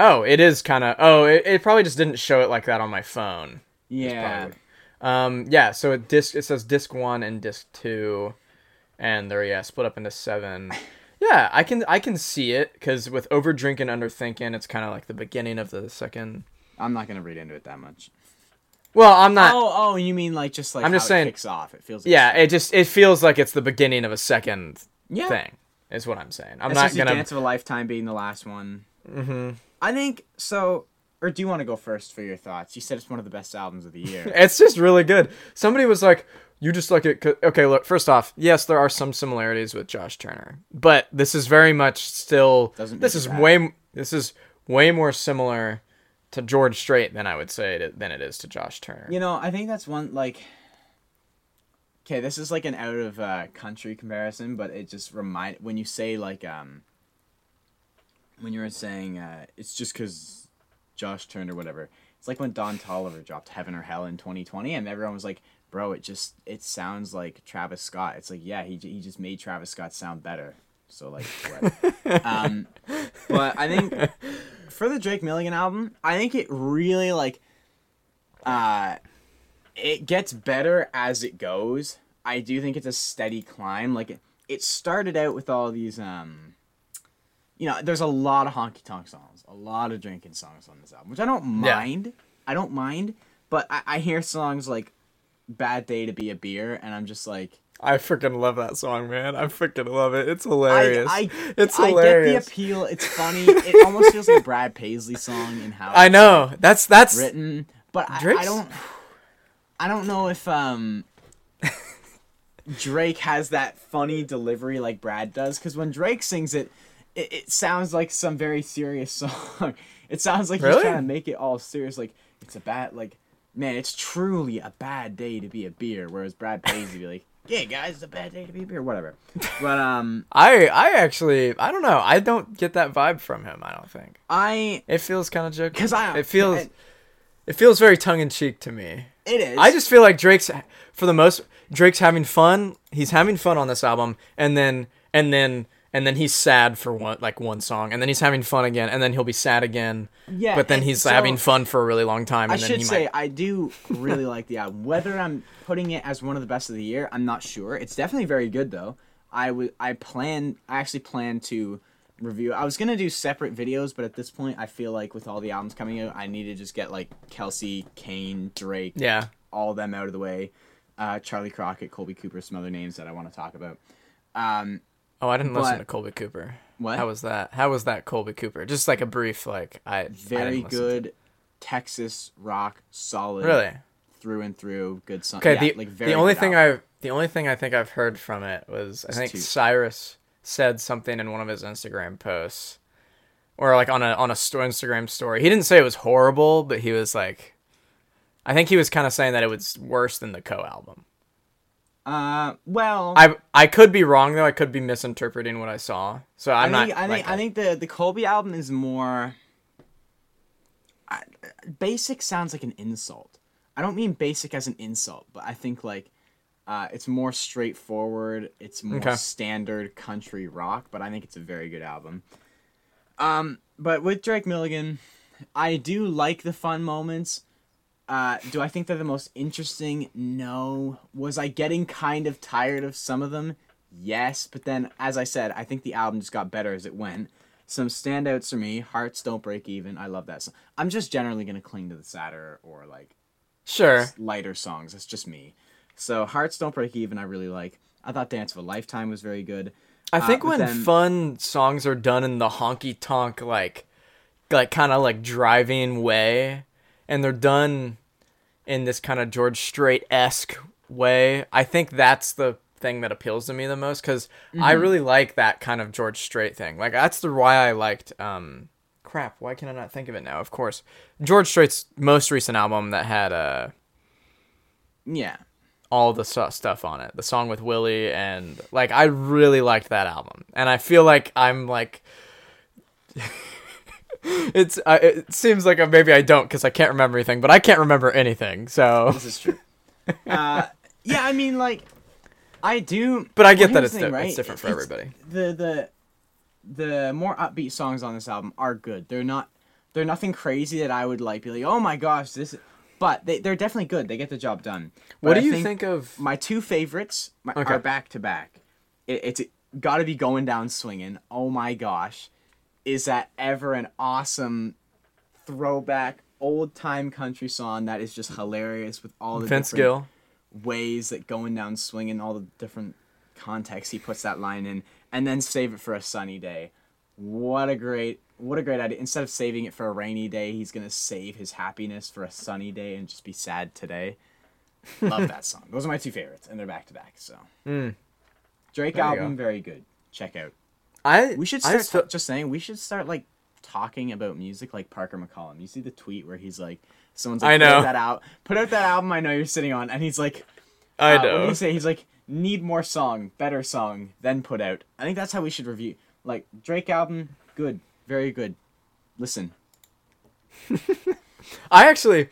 Oh, it is kind of. Oh, it, it probably just didn't show it like that on my phone. Yeah. Um, yeah. So it disc it says disc one and disc two, and they're yeah split up into seven. Yeah, I can I can see it because with over drinking under thinking, it's kind of like the beginning of the second. I'm not gonna read into it that much. Well, I'm not. oh, oh, you mean like just like I'm just saying- it kicks off. It feels like yeah, it just it feels like it's the beginning of a second yeah. thing. Is what I'm saying. I'm It's not gonna. Dance of a Lifetime being the last one. Mm-hmm. I think so. Or do you want to go first for your thoughts? You said it's one of the best albums of the year. It's just really good. Somebody was like, "You just like it." 'cause-" Okay, look. First off, yes, there are some similarities with Josh Turner, but this is very much still. Doesn't this is bad. way. This is way more similar to George Strait than I would say it, than it is to Josh Turner. You know, I think that's one like. Okay, this is like an out of uh, country comparison, but it just remind when you say like um. When you were saying uh, it's just because Josh Turner, whatever. It's like when Don Toliver dropped Heaven or Hell in 2020, and everyone was like, "Bro, it just it sounds like Travis Scott." It's like, yeah, he he just made Travis Scott sound better. So like, what? um, but I think for the Drake Milligan album, I think it really like, uh, it gets better as it goes. I do think it's a steady climb. Like it, it started out with all these um, you know, there's a lot of honky tonk songs, a lot of drinking songs on this album, which I don't Yeah. mind. I don't mind, but I, I hear songs like "Bad Day to Be a Beer," and I'm just like. I freaking love that song, man. I freaking love it. It's hilarious. I, I, it's I get the appeal. It's funny. It almost feels like a Brad Paisley song in how I know. That's that's written, but I, I don't. I don't know if um. Drake has that funny delivery like Brad does, because when Drake sings it, it, it sounds like some very serious song. It sounds like Really? he's trying to make it all serious. Like it's a bad like man, it's truly a bad day to be a beer. Whereas Brad Paisley be like, yeah, guys, it's a bad day to be a beer, whatever. But um, I I actually I don't know. I don't get that vibe from him. I don't think I it feels kind of joking. because I it feels it feels very tongue in cheek to me. it is. I just feel like Drake's for the most Drake's having fun. He's having fun on this album, and then and then and then he's sad for one like one song, and then he's having fun again, and then he'll be sad again. Yeah, but then he's so- having fun for a really long time, I and then should say might. I do really like the album. Whether I'm putting it as one of the best of the year, I'm not sure. It's definitely very good though. I would I plan I actually plan to review. I was gonna do separate videos, but at this point, I feel like with all the albums coming out, I need to just get like Kelsea, Kane, Drake, Yeah, all of them out of the way. Uh, Charley Crockett, Colby Cooper, some other names that I want to talk about. Um, Oh, I didn't listen to Colby Cooper. What? How was that? How was that Colby Cooper? Just like a brief, like I I very didn't listen to- good Texas rock, solid, Really? through and through, good song. Okay. yeah, the like very the only thing. I the only thing I think I've heard from it was I think two. Cyrus said something in one of his Instagram posts, or like on a on a sto- Instagram story. He didn't say it was horrible, but he was like, I think he was kind of saying that it was worse than the Koe album. Uh, well, I I could be wrong though. I could be misinterpreting what I saw. So I'm I think, not. I think I think the the Colby album is more. I, basic sounds like an insult. I don't mean basic as an insult, but I think like, uh, it's more straightforward. It's more Okay. standard country rock, but I think it's a very good album. Um, but with Drake Milligan, I do like the fun moments. Uh, do I think they're the most interesting? No. Was I getting kind of tired of some of them? Yes. But then, as I said, I think the album just got better as it went. Some standouts for me: "Hearts Don't Break Even." I love that song. I'm just generally gonna cling to the sadder or like sure. lighter songs. That's just me. So "Hearts Don't Break Even" I really like. I thought "Dance of a Lifetime" was very good. I Uh, think but when then- fun songs are done in the honky tonk like like kind of like driving way and they're done in this kind of George Strait esque way, I think that's the thing that appeals to me the most because I Mm-hmm. really like that kind of George Strait thing. Like that's the why I liked um crap, why can I not think of it now? Of course. George Strait's most recent album that had uh Yeah. all the su- stuff on it. The song with Willie and like I really liked that album. And I feel like I'm like it's uh, it seems like uh, maybe I don't cuz I can't remember anything, but I can't remember anything. So This is true. uh, yeah, I mean, like, I do. but I get well, that it's, the di- right? it's different for It's- everybody. The the the more upbeat songs on this album are good. They're not They're nothing crazy that I would like be like, oh my gosh, this. But they they're definitely good. They get the job done. What do I you think, of? My two favorites my, Okay. are back to back. It, it's got to be going down swinging. Oh my gosh, is that ever an awesome throwback old time country song that is just hilarious with all the Vince different Gill. ways that going down swinging, all the different contexts he puts that line in, and then save it for a sunny day. What a great, what a great idea! Instead of saving it for a rainy day, he's gonna save his happiness for a sunny day and just be sad today. Love that song. Those are my two favorites, and they're back to back. So Mm. Drake album, go. very good. Check out. I We should I start. just saying, we should start like talking about music like Parker McCollum. You see the tweet where he's like, someone's like, I know. that out, put out that album. I know you're sitting on, and he's like, I uh, What know. do you say? He's like, need more song, better song, then put out. I think that's how we should review. Like Drake album, good, very good. Listen, I actually,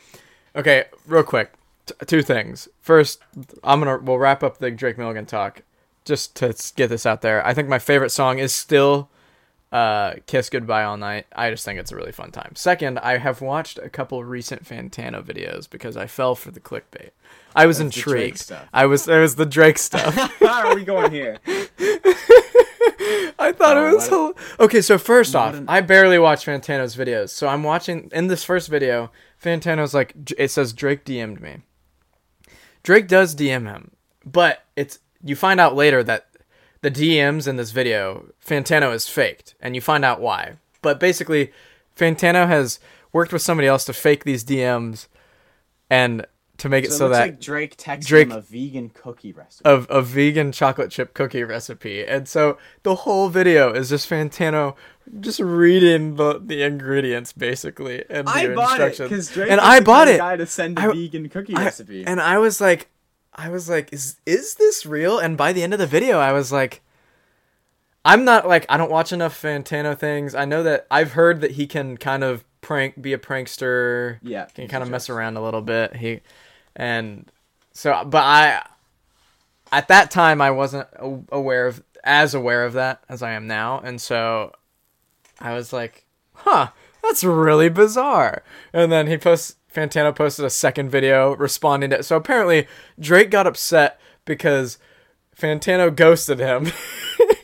okay, real quick, t- two things. First, I'm gonna we'll wrap up the Drake Milligan talk, just to get this out there. I think my favorite song is still, uh, "Kiss Goodbye All Night." I just think it's a really fun time. Second, I have watched a couple recent Fantano videos because I fell for the clickbait. I was That's intrigued. stuff. I was there was the Drake stuff. how are we going here? I thought Oh, it was what so. Okay, so first off, an- I barely watch Fantano's videos, so I'm watching in this first video. Fantano's like, it says Drake DM'd me. Drake does DM him, but it's you find out later that the DMs in this video, Fantano is faked, and you find out why. But basically, Fantano has worked with somebody else to fake these DMs, and to make it So, so, it looks that like Drake texted Drake- him a vegan cookie recipe. of a vegan chocolate chip cookie recipe. And so the whole video is just Fantano just reading the, the ingredients basically and I the bought it instructions. because Drake and I bought it. guy to send a I- vegan cookie I- recipe. and I was like I was like is is this real? And by the end of the video I was like I'm not like I don't watch enough Fantano things. I know that I've heard that he can kind of prank be a prankster yeah, can kind of mess around a little bit. He and so, but I at that time I wasn't aware of as aware of that as I am now, and so I was like, "Huh, that's really bizarre." And then he posts Fantano posted a second video responding to. It. So apparently Drake got upset because Fantano ghosted him.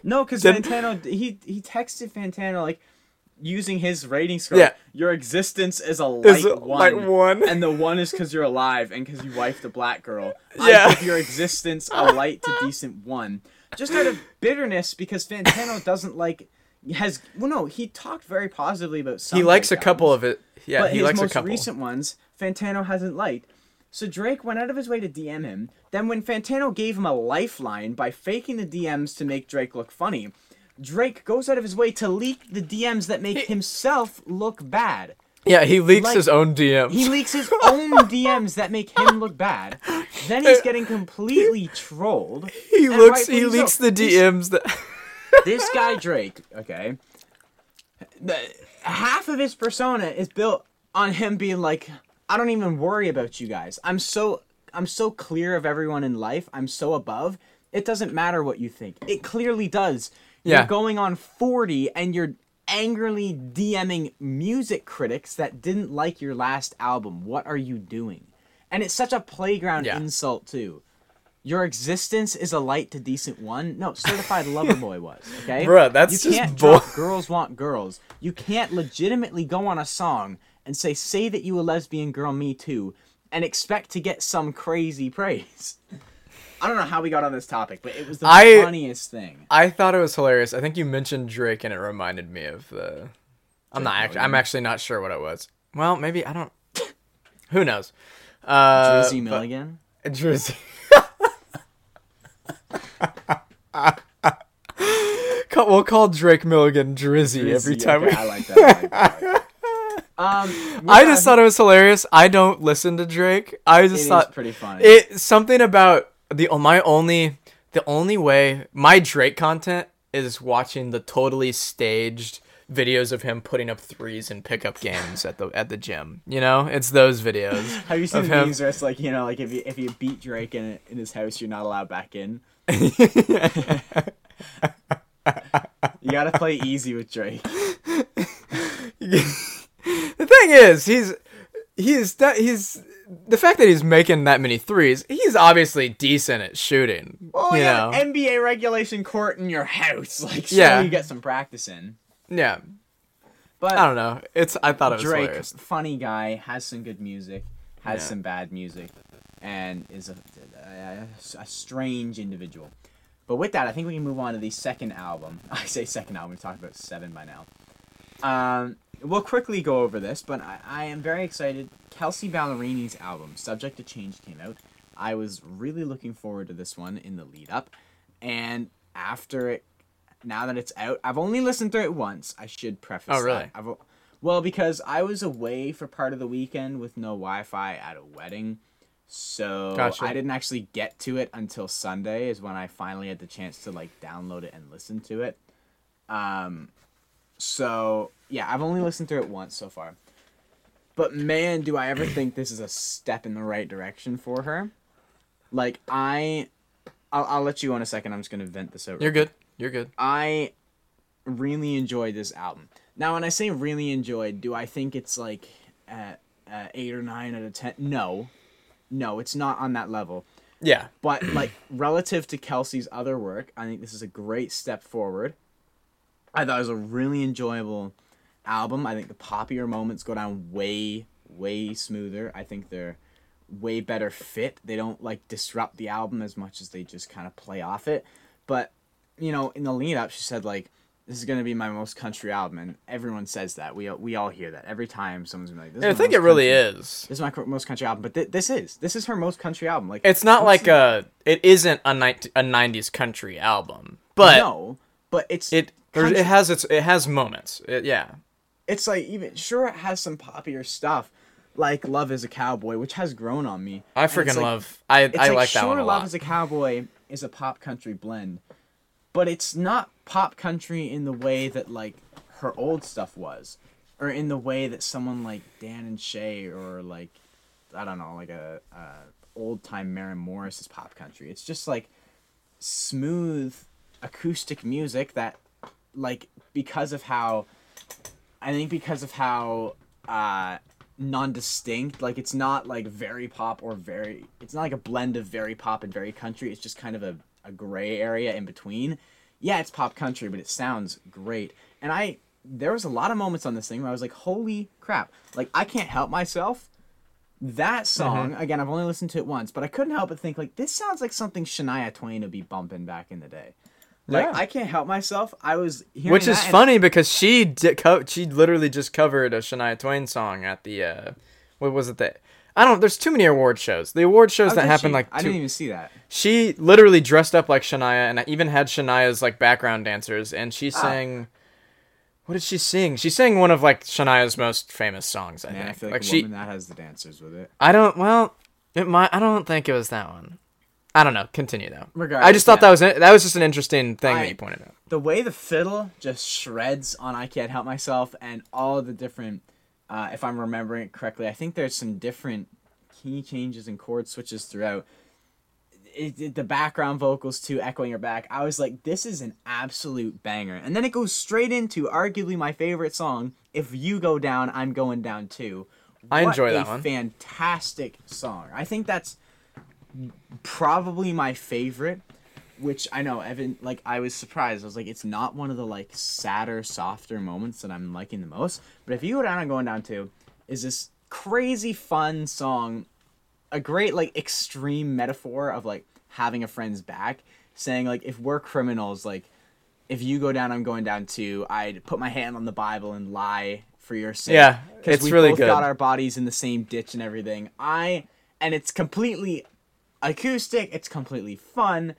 No, because Fantano he he texted Fantano like using his rating scale. Yeah. Your existence is a light Is a one. light one. And the one is because you're alive and because you wifed a black girl. Yeah. I give your existence a light to decent one. Just out of bitterness because Fantano doesn't like has well no he talked very positively about some he likes a couple of it. Yeah, but he his likes most a couple. recent ones Fantano hasn't liked. So Drake went out of his way to DM him. Then when Fantano gave him a lifeline by faking the DMs to make Drake look funny, Drake goes out of his way to leak the DMs that make himself look bad. Yeah, he leaks Like- his own DMs. He leaks his own DMs that make him look bad. Then he's getting completely trolled. He looks. He rightfully so. leaks the DMs that. This guy Drake, okay, the, half of his persona is built on him being like, I don't even worry about you guys. I'm so I'm so clear of everyone in life. I'm so above. It doesn't matter what you think. It clearly does. Yeah. You're going on 40 and you're angrily DMing music critics that didn't like your last album. What are you doing? And it's such a playground Yeah. insult too. Your existence is a light to decent one. No, certified lover boy was okay. Bruh, that's you just can't bull- girls want girls. You can't legitimately go on a song and say say that you a lesbian girl, me too, and expect to get some crazy praise. I don't know how we got on this topic, but it was the I- funniest thing. I thought it was hilarious. I think you mentioned Drake, and it reminded me of the. I'm not. Actually, I'm actually not sure what it was. Well, maybe I don't. Who knows? Uh, Drizzy Milligan. Drizzy. We'll call Drake Milligan Drizzy, every time. okay, we... I like that. I like that. um, I just thought it was hilarious. I don't listen to Drake. I just it thought pretty funny. it something about the my only the only way my Drake content is watching the totally staged videos of him putting up threes in pickup games at the at the gym. You know, it's those videos. Have you seen the memes where it's like you know, like if you if you beat Drake in in his house, you're not allowed back in. You gotta play easy with Drake. the thing is, he's he's he's the fact that he's making that many threes. He's obviously decent at shooting. Oh, you yeah, know, NBA regulation court in your house. Like, so Yeah. you get some practice in. yeah. But I don't know. It's I thought it was Drake, hilarious. funny guy, has some good music, has Yeah. some bad music, and is a, a, a strange individual. But with that, I think we can move on to the second album. I say second album. We've talked about seven by now. Um, we'll quickly go over this, but I, I am very excited. Kelsea Ballerini's album, Subject to Change, came out. I was really looking forward to this one in the lead up, and after it, now that it's out, I've only listened through it once. I should preface. Oh, really? well, because I was away for part of the weekend with no Wi-Fi at a wedding, so Gotcha. I didn't actually get to it until Sunday. Is when I finally had the chance to like download it and listen to it. Um, so yeah, I've only listened to it once so far. But man, do I ever think this is a step in the right direction for her. Like I, I'll, I'll let you on a second. I'm just gonna vent this out. You're good. You're good. I really enjoyed this album. Now, when I say really enjoyed, do I think it's like at, uh eight or nine out of ten? No, no, it's not on that level. Yeah. But like relative to Kelsea's other work, I think this is a great step forward. I thought it was a really enjoyable album. I think the poppier moments go down way, way smoother. I think they're way better fit. They don't like disrupt the album as much as they just kind of play off it. But you know, in the lead up, she said like, "This is gonna be my most country album," and everyone says that. We we all hear that every time someone's gonna be like, this is I think it really country- is. This is my co- most country album, but th- this is this is her most country album. Like It's not like a. It isn't a night a '90s country album, but no, but it's it country- it has its it has moments. It, yeah. it's like even sure it has some poppier stuff like love is a cowboy which has grown on me I freaking like- love. I it's I like, like that sure one a love is a cowboy is a pop country blend but it's not pop country in the way that like her old stuff was or in the way that someone like dan and shay or like i don't know like a, a old time Maren morris is pop country. It's just like smooth acoustic music that like because of how I think because of how uh non-distinct like it's not like very pop or very it's not like a blend of very pop and very country. It's just kind of a, a gray area in between. Yeah it's pop country but it sounds great. And i there was a lot of moments on this thing where i was like holy crap. Like i can't help myself. That song again i've only listened to it once but i couldn't help but think like this sounds like something shania twain would be bumping back in the day. Like Yeah. i can't help myself. I was hearing Which is that and- funny because she did co- she literally just covered a Shania Twain song at the uh what was it that I don't there's too many award shows. The award shows Oh, that happen she? like I didn't even see that. she literally dressed up like Shania and I even had Shania's like background dancers and Ah. she sang what did she sing? She sang one of like Shania's most famous songs, I Man, I think. feel like, like she that has the dancers with it. I don't well it might I don't think it was that one. I don't know. Continue though. Regardless, I just thought yeah. that was that was just an interesting thing I- that you pointed out. The way the fiddle just shreds on "I Can't Help Myself" and all the different, uh, if I'm remembering it correctly, I think there's some different key changes and chord switches throughout. It, it- the background vocals too, echoing her back. I was like, this is an absolute banger. And then it goes straight into arguably my favorite song. If you go down, I'm going down too. I What enjoy that one. Fantastic song. I think that's probably my favorite which I know Evan like I was surprised. I was like, it's not one of the like sadder, softer moments that I'm liking the most. But if you go down and going down to, is this crazy fun song, a great like extreme metaphor of like having a friend's back, saying like if we're criminals, like if you go down, I'm going down too. I'd put my hand on the Bible and lie for your sake. Yeah, it's we really both good. got our bodies in the same ditch and everything. I and it's completely acoustic. It's completely fun.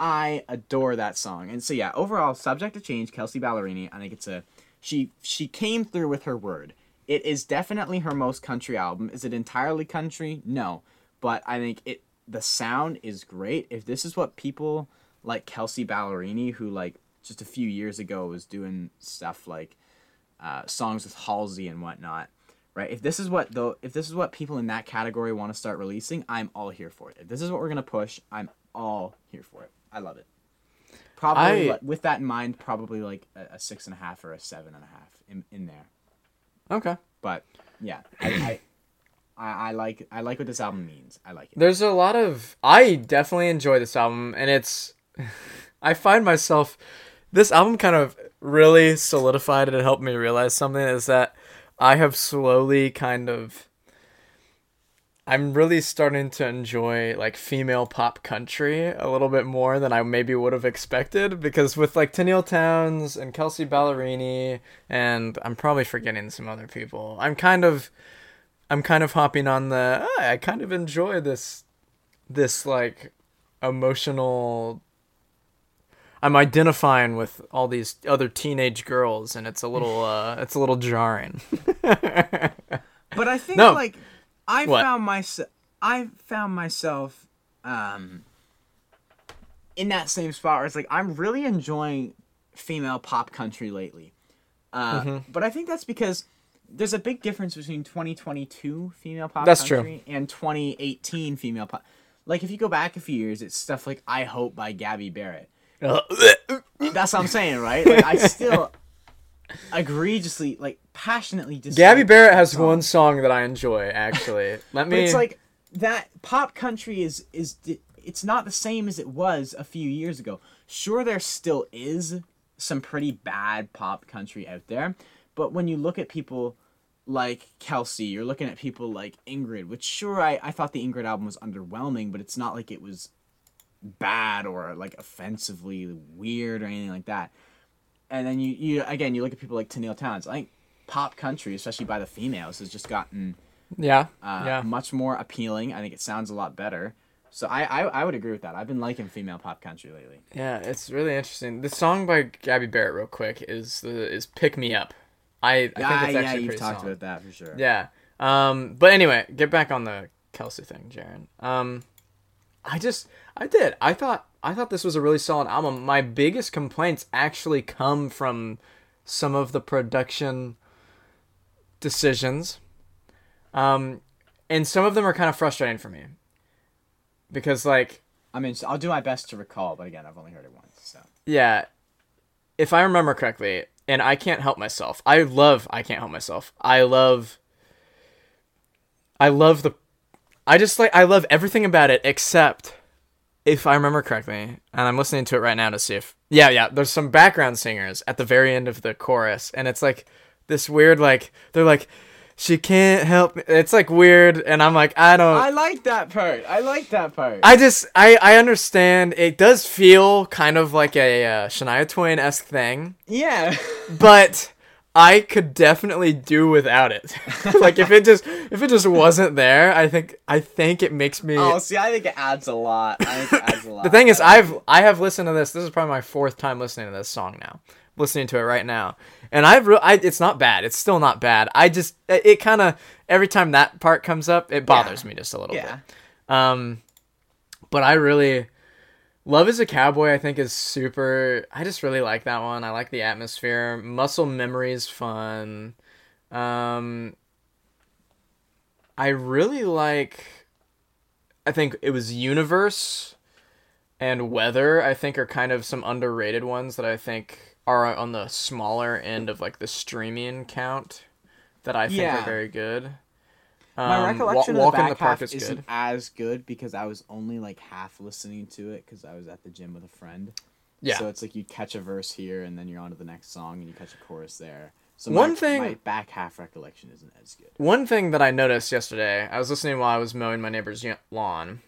I adore that song. And so yeah, overall, subject to change. Kelsea Ballerini. I think it's a she she came through with her word. It is definitely her most country album. Is it entirely country? No, but I think it the sound is great. If this is what people like Kelsea Ballerini, who like just a few years ago was doing stuff like uh, songs with Halsey and whatnot, right? If this is what though, if this is what people in that category want to start releasing, I'm all here for it. If this is what we're gonna push, I'm all here for it. I love it. Probably I- with that in mind, probably like a, a six and a half or a seven and a half in, in there. Okay. But yeah, I, I, I, I like I like what this album means. I like it. There's a lot of I definitely enjoy this album and it's I find myself this album kind of really solidified and helped me realize something is that I have slowly kind of I'm really starting to enjoy like female pop country a little bit more than I maybe would have expected because with like Tennille Townes and Kelsea Ballerini and I'm probably forgetting some other people. I'm kind of I'm kind of hopping on the "Ah, I kind of enjoy this this like emotional I'm identifying with all these other teenage girls and it's a little uh it's a little jarring. But I think No. like I What? found myself I found myself um in that same spot where it's like I'm really enjoying female pop country lately. Uh, Mm-hmm. But I think that's because there's a big difference between 2022 female pop That's true. and 2018 female pop. Like if you go back a few years, it's stuff like "I Hope" by Gabby Barrett. That's what I'm saying, right? Like I still egregiously, like passionately Gabby Barrett has song. one song that I enjoy actually. Let me it's like that pop country is is it's not the same as it was a few years ago. Sure, there still is some pretty bad pop country out there, but when you look at people like Kelsea, you're looking at people like Ingrid, which sure I, I thought the Ingrid album was underwhelming, but it's not like it was bad or like offensively weird or anything like that. And then you, you again you look at people like Tennille Townes. I think pop country, especially by the females, has just gotten yeah. uh, yeah. much more appealing. I think it sounds a lot better. So I, I I would agree with that. I've been liking female pop country lately. Yeah, it's really interesting. The song by Gabby Barrett, real quick, is the is "Pick Me Up." I, I think it's yeah, actually you've pretty talked solid. about that for sure. Yeah. Um. But anyway, get back on the Kelsea thing, Jaron. Um, I just I did. I thought I thought this was a really solid album. My biggest complaints actually come from some of the production decisions. Um, and some of them are kind of frustrating for me. Because like I mean, I'll do my best to recall, but again, I've only heard it once. So Yeah. If I remember correctly, and I can't help myself. I love I can't help myself. I love I love the I just like I love everything about it except if I remember correctly, and I'm listening to it right now to see if Yeah, yeah, there's some background singers at the very end of the chorus and it's like this weird like they're like she can't help me. It's like weird and I'm like I don't I like that part. I like that part. I just I I understand it does feel kind of like a uh, Shania Twain esque thing, yeah. but I could definitely do without it. like if it just if it just wasn't there, I think I think it makes me. oh, see, I think it adds a lot. I think it adds a lot. the thing is, I've I have listened to this. This is probably my fourth time listening to this song now. Listening to it right now, and I've re- I, it's not bad. It's still not bad. I just it, it kind of every time that part comes up, it bothers me just a little yeah. bit. Um, but I really Love is a Cowboy. I think is super. I just really like that one. I like the atmosphere. Muscle Memory is fun. Um, I really like. I think it was Universe and Weather. I think are kind of some underrated ones that I think are on the smaller end of like the streaming count. That I think Yeah. are very good. My Um, recollection Wa- of the Walk in back the Park half is isn't good. as good because I was only like half listening to it because I was at the gym with a friend. Yeah. So it's like you catch a verse here and then you're on to the next song and you catch a chorus there. So One my, thing- my back half recollection isn't as good. One thing that I noticed yesterday, I was listening while I was mowing my neighbor's lawn.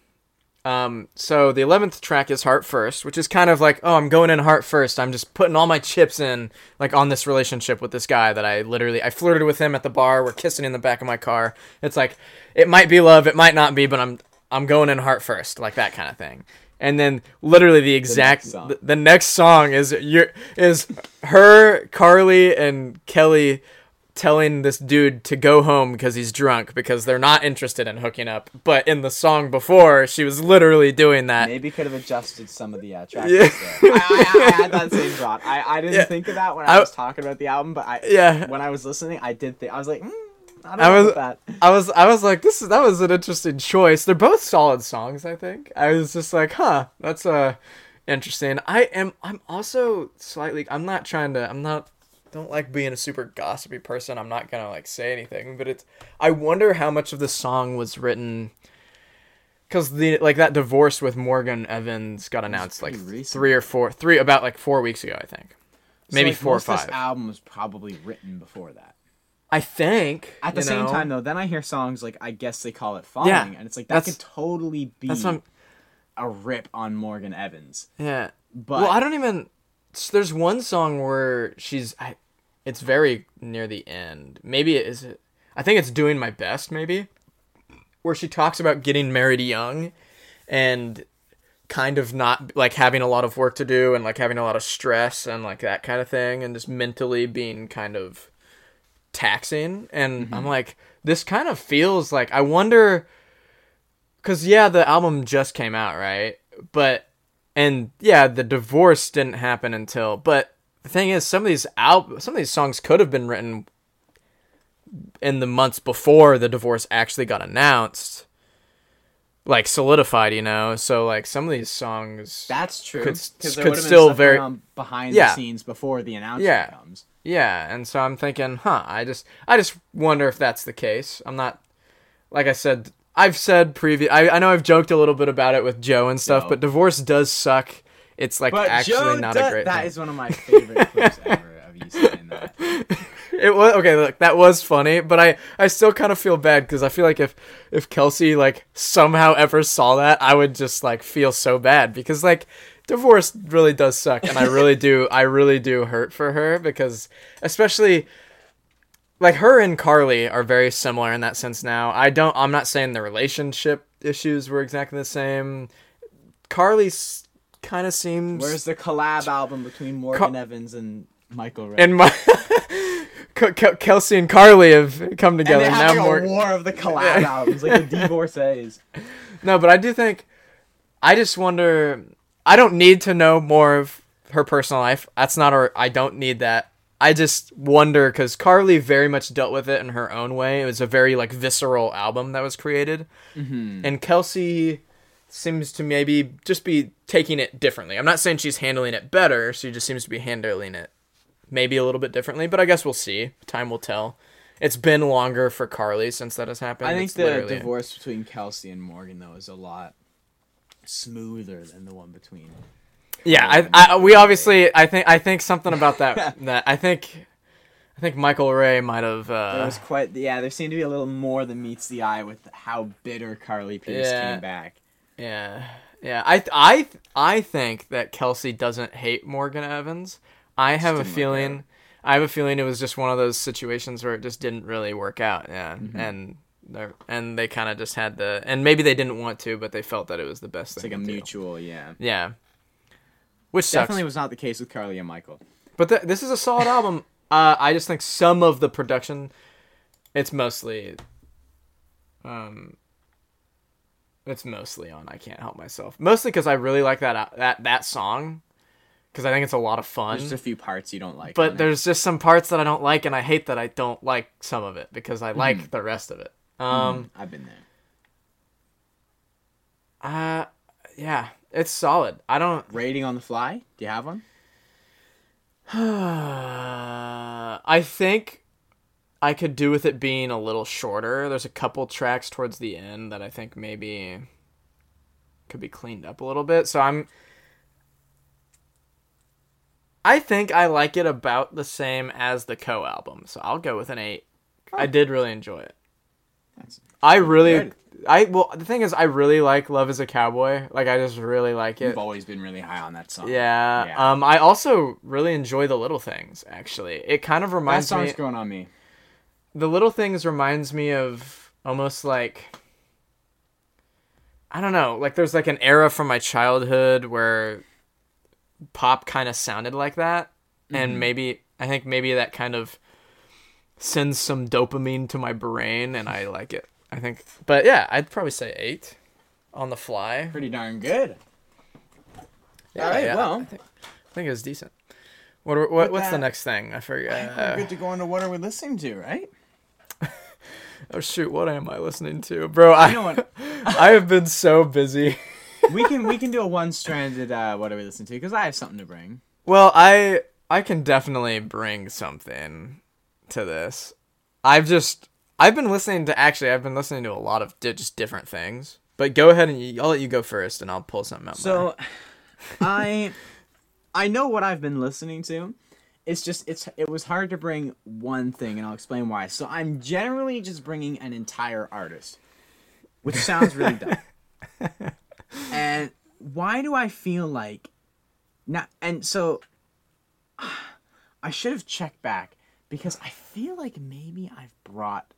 Um, so the eleventh track is Heart First, which is kind of like, oh, I'm going in heart first. I'm just putting all my chips in, like on this relationship with this guy that I literally I flirted with him at the bar. We're kissing in the back of my car. It's like it might be love, it might not be, but I'm I'm going in heart first, like that kind of thing. And then literally the exact next song. the, the next song is your is her, Carly, and Kelly telling this dude to go home because he's drunk because they're not interested in hooking up. But in the song before, she was literally doing that. Maybe could have adjusted some of the uh, tracks Yeah. there. I, I, I had that same thought. I, I didn't Yeah. think of that when I, I- was talking about the album, but I Yeah. when I was listening, I did think I was like, mm, I don't I was- that. I was I was like this is that was an interesting choice. They're both solid songs, I think. I was just like, "Huh, that's uh interesting." I am I'm also slightly I'm not trying to I'm not don't like being a super gossipy person. I'm not gonna like say anything, but it's. I wonder how much of the song was written. Cause the like that divorce with Morgan Evans got announced like recent. three or four, three about like four weeks ago, I think. So, Maybe like, four or five. This album was probably written before that. I think. At the same know? time, though, then I hear songs like "I Guess They Call It Falling," Yeah, and it's like that could totally be a rip on Morgan Evans. Yeah. But well, I don't even. s- There's one song where she's. I, it's very near the end. Maybe it is. I think it's doing my best. Maybe, where she talks about getting married young, and kind of not like having a lot of work to do and like having a lot of stress and like that kind of thing and just mentally being kind of taxing and mm-hmm. i'm like this kind of feels like i wonder because yeah the album just came out right but and yeah the divorce didn't happen until but the thing is some of these al- some of these songs could have been written in the months before the divorce actually got announced like solidified you know so like some of these songs that's true. could- could still very- behind Yeah. the scenes before the announcement Yeah. comes. Yeah, and so I'm thinking, huh, I just I just wonder if that's the case. I'm not like I said I've said previous I, I know I've joked a little bit about it with Joe and stuff, Joe. but divorce does suck. It's like But actually Joe, not does- a great That thing. is one of my favorite clips ever of you saying that. It was okay. Look, that was funny, but I I still kind of feel bad because I feel like if if Kelsea like somehow ever saw that, I would just like feel so bad because like divorce really does suck, and I really do I really do hurt for her because especially like her and Carly are very similar in that sense. Now I don't I'm not saying the relationship issues were exactly the same. Carly kind of seems Where's the collab album between Morgan Evans and Michael Ray? and my K- K- Kelsea and Carly have come together they now. like more war of the collab albums, like the divorcees. no, but I do think I just wonder. I don't need to know more of her personal life. That's not our. I don't need that. I just wonder because Carly very much dealt with it in her own way. It was a very like visceral album that was created, mm-hmm. and Kelsea seems to maybe just be taking it differently. I'm not saying she's handling it better. She just seems to be handling it maybe a little bit differently, but I guess we'll see. Time will tell. It's been longer for Carly since that has happened. I think It's the divorce between Kelsea and Morgan though is a lot smoother than the one between. Yeah, I, I we obviously I think I think something about that that I think I think Michael Ray might have There uh, was quite yeah. There seemed to be a little more than meets the eye with how bitter Carly Pearce Yeah. came back. Yeah yeah I I I think that Kelsea doesn't hate Morgan Evans. I have a like feeling I have a feeling it was just one of those situations where it just didn't really work out. Yeah, Mm-hmm. and they and they kind of just had the and maybe they didn't want to, but they felt that it was the best It's thing. like a to do. mutual, yeah. Yeah. Which sucks. Definitely was not the case with Carly and Michael. But th- this is a solid album. Uh, I just think some of the production, it's mostly, um, it's mostly on. I can't help myself. Mostly because I really like that uh, that that song, because I think it's a lot of fun. There's just a few parts you don't like. but it. there's just some parts that I don't like, and I hate that I don't like some of it because I like Mm-hmm. the rest of it. Um, I've been there. uh, yeah, it's solid. I don't. Rating on the fly? Do you have one? I think I could do with it being a little shorter. There's a couple tracks towards the end that I think maybe could be cleaned up a little bit. So I'm I think I like it about the same as the Koe album. So I'll go with an 8. I did really enjoy it. That's I really good. I well the thing is I really like Love is a Cowboy. Like I just really like it. You've always been really high on that song. Yeah. Yeah. Um I also really enjoy the little things actually. It kind of reminds me That song's me growing on me. The little things reminds me of almost like I don't know, like there's like an era from my childhood where pop kind of sounded like that and mm-hmm. maybe I think maybe that kind of sends some dopamine to my brain and I like it. I think but yeah, I'd probably say 8 on the fly. Pretty darn good. Yeah, All right, yeah, well. I think, I think it was decent. What, what what's the next thing? I forget. We're good to go into what are we listening to, right? Oh shoot, what am I listening to, bro? I? I have been so busy. we can we can do a one stranded uh, what are we listening to because I have something to bring. Well, I I can definitely bring something to this. I've just I've been listening to actually I've been listening to a lot of di- just different things. But go ahead and you, I'll let you go first, and I'll pull something out. So, I I know what I've been listening to. It's just it's it was hard to bring one thing, and I'll explain why. So I'm generally just bringing an entire artist, which sounds really dumb. And why do I feel like now? And so I should have checked back because I feel like maybe I've brought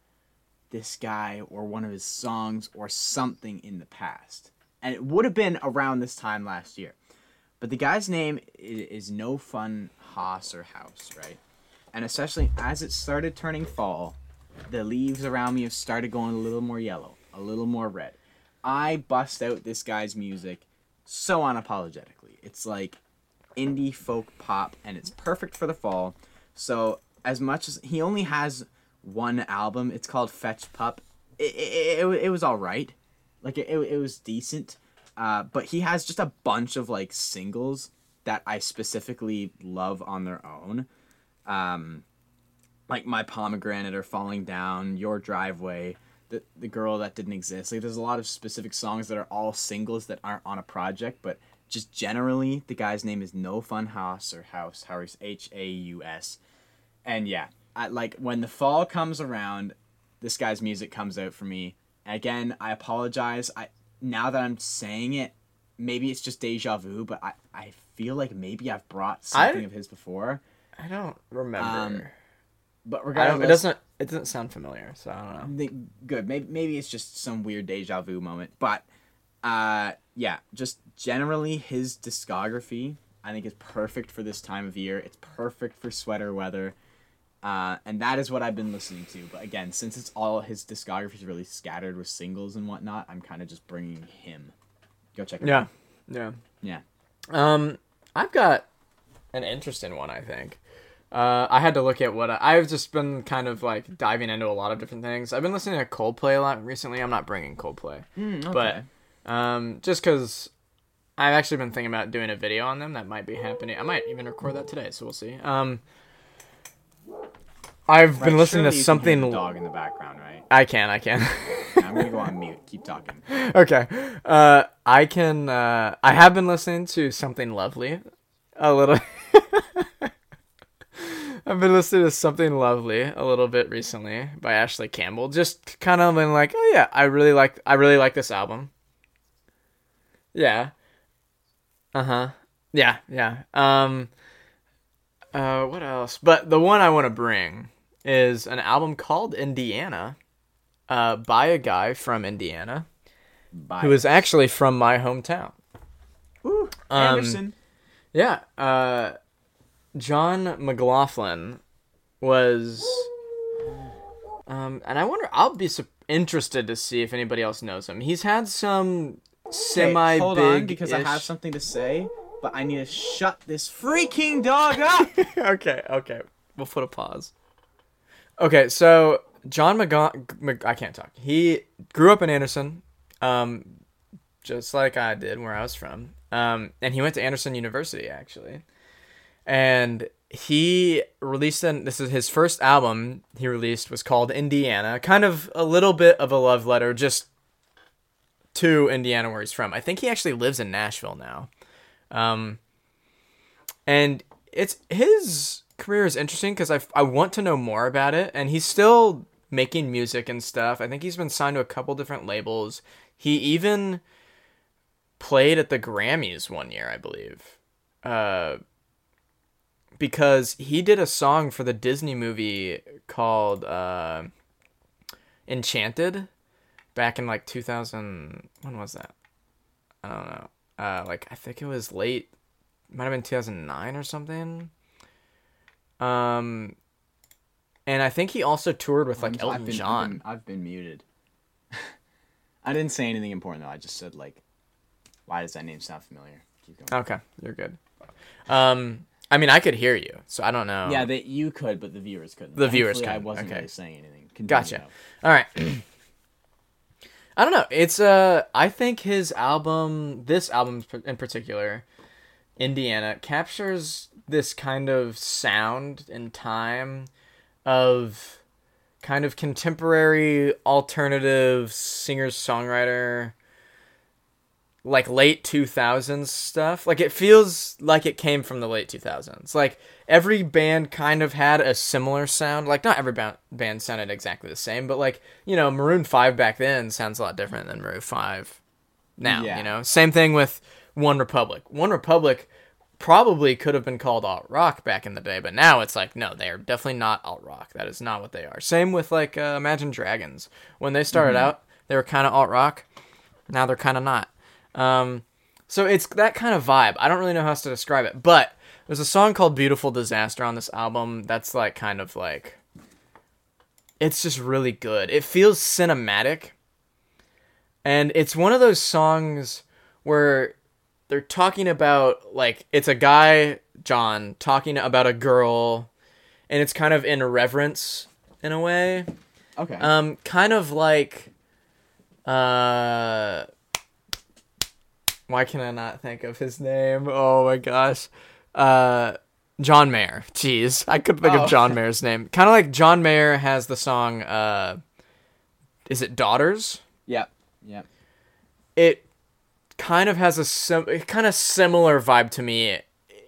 this guy or one of his songs or something in the past. And it would have been around this time last year. But the guy's name is No Fun Haas or House, right? And especially as it started turning fall, the leaves around me have started going a little more yellow, a little more red. I bust out this guy's music so unapologetically. It's like indie folk pop and it's perfect for the fall. So as much as he only has one album, it's called Fetch Pup. It, it, it, it was all right. Like it, it, it was decent. Uh, but he has just a bunch of like singles that I specifically love on their own. Um, like my pomegranate or falling down, your driveway, the the girl that didn't exist. Like there's a lot of specific songs that are all singles that aren't on a project, but just generally the guy's name is No Fun House or House House H A U S, and yeah, I, like when the fall comes around, this guy's music comes out for me. Again, I apologize. I now that I'm saying it, maybe it's just deja vu, but I I feel like maybe I've brought something of his before. I don't remember. But regardless, it doesn't. It doesn't sound familiar, so I don't know. the, good. Maybe maybe it's just some weird deja vu moment, but uh, yeah, just generally his discography I think is perfect for this time of year. It's perfect for sweater weather, uh, and that is what I've been listening to. But again, since it's all his discography is really scattered with singles and whatnot, I'm kind of just bringing him. Go check it Yeah, out. yeah. Yeah. Um, I've got an interesting one. I think. Uh, I had to look at what I, I've just been kind of like diving into a lot of different things. I've been listening to Coldplay a lot recently. I'm not bringing Coldplay, Mm, but um, just because I've actually been thinking about doing a video on them that might be happening. I might even record that today, so we'll see. Um, I've been listening to something. The dog in the background, right? I can, I can. I'm gonna go on mute. Keep talking. okay. Uh, I can. Uh, I have been listening to something lovely, a little. I've been listening to something lovely a little bit recently by Ashley Campbell. Just kind of been like, oh yeah, I really like. I really like this album. Yeah. Uh huh. Yeah, yeah. Um. Uh, what else? But the one I want to bring is an album called Indiana, uh, by a guy from Indiana Bye. who is actually from my hometown. Ooh, um, Anderson. Yeah, uh, Jon McLaughlin was, um, and I wonder. I'll be su- interested to see if anybody else knows him. He's had some semi hold big on, because I have something to say, but I need to shut this freaking dog up. okay, okay. We'll put a pause. Okay, so John McGon- Mc- I can't talk. He grew up in Anderson, um, just like I did where I was from. Um, and he went to Anderson University actually, and he released an this is his first album he released was called Indiana, kind of a little bit of a love letter just to Indiana where he's from. I think he actually lives in Nashville now. Um, and it's his career is interesting because I, I want to know more about it and he's still making music and stuff. I think he's been signed to a couple different labels. He even played at the grammys one year i believe. Uh, because he did a song for the disney movie called uh, enchanted back in like 2000 when was that? I don't know. Uh, like i think it was late might have been 2009 or something um, and I think he also toured with like I've Elton been- I've John. been- I've been muted. I didn't say anything important though. I just said like, why does that name sound familiar? Keep going. Okay, you're good. Um, I mean, I could hear you, so I don't know. Yeah, that you could, but the viewers couldn't. The viewers Thankfully, I couldn't, wasn't okay. really saying anything. Continue, Gotcha. though. All right. I don't know. It's uh, I think his album, this album in particular, Indiana captures this kind of sound and time of kind of contemporary alternative singer songwriter like late 2000s stuff. Like it feels like it came from the late 2000s like every band kind of had a similar sound. Like not every ba- band sounded exactly the same but like you know maroon 5 back then sounds a lot different than maroon 5 now Yeah. you know? Same thing with OneRepublic one republic probably could have been called alt rock back in the day, but now it's like no, they are definitely not alt rock. That is not what they are. Same with like uh, Imagine Dragons. When they started out, they were kind of alt rock. Now they're kind of not. Um, so it's that kind of vibe. I don't really know how else to describe it, but there's a song called "Beautiful Disaster" on this album. That's like kind of like it's just really good. It feels cinematic. And it's one of those songs where they're talking about like it's a guy John talking about a girl and it's kind of in reverence in a way. Okay. Um kind of like uh why can I not think of his name? Oh my gosh. Uh John Mayer. Jeez. I couldn't think Oh. of John Mayer's name. Kind of like John Mayer has the song uh is it Daughters? yep. Yep. it kind of has a sim- kind of similar vibe to me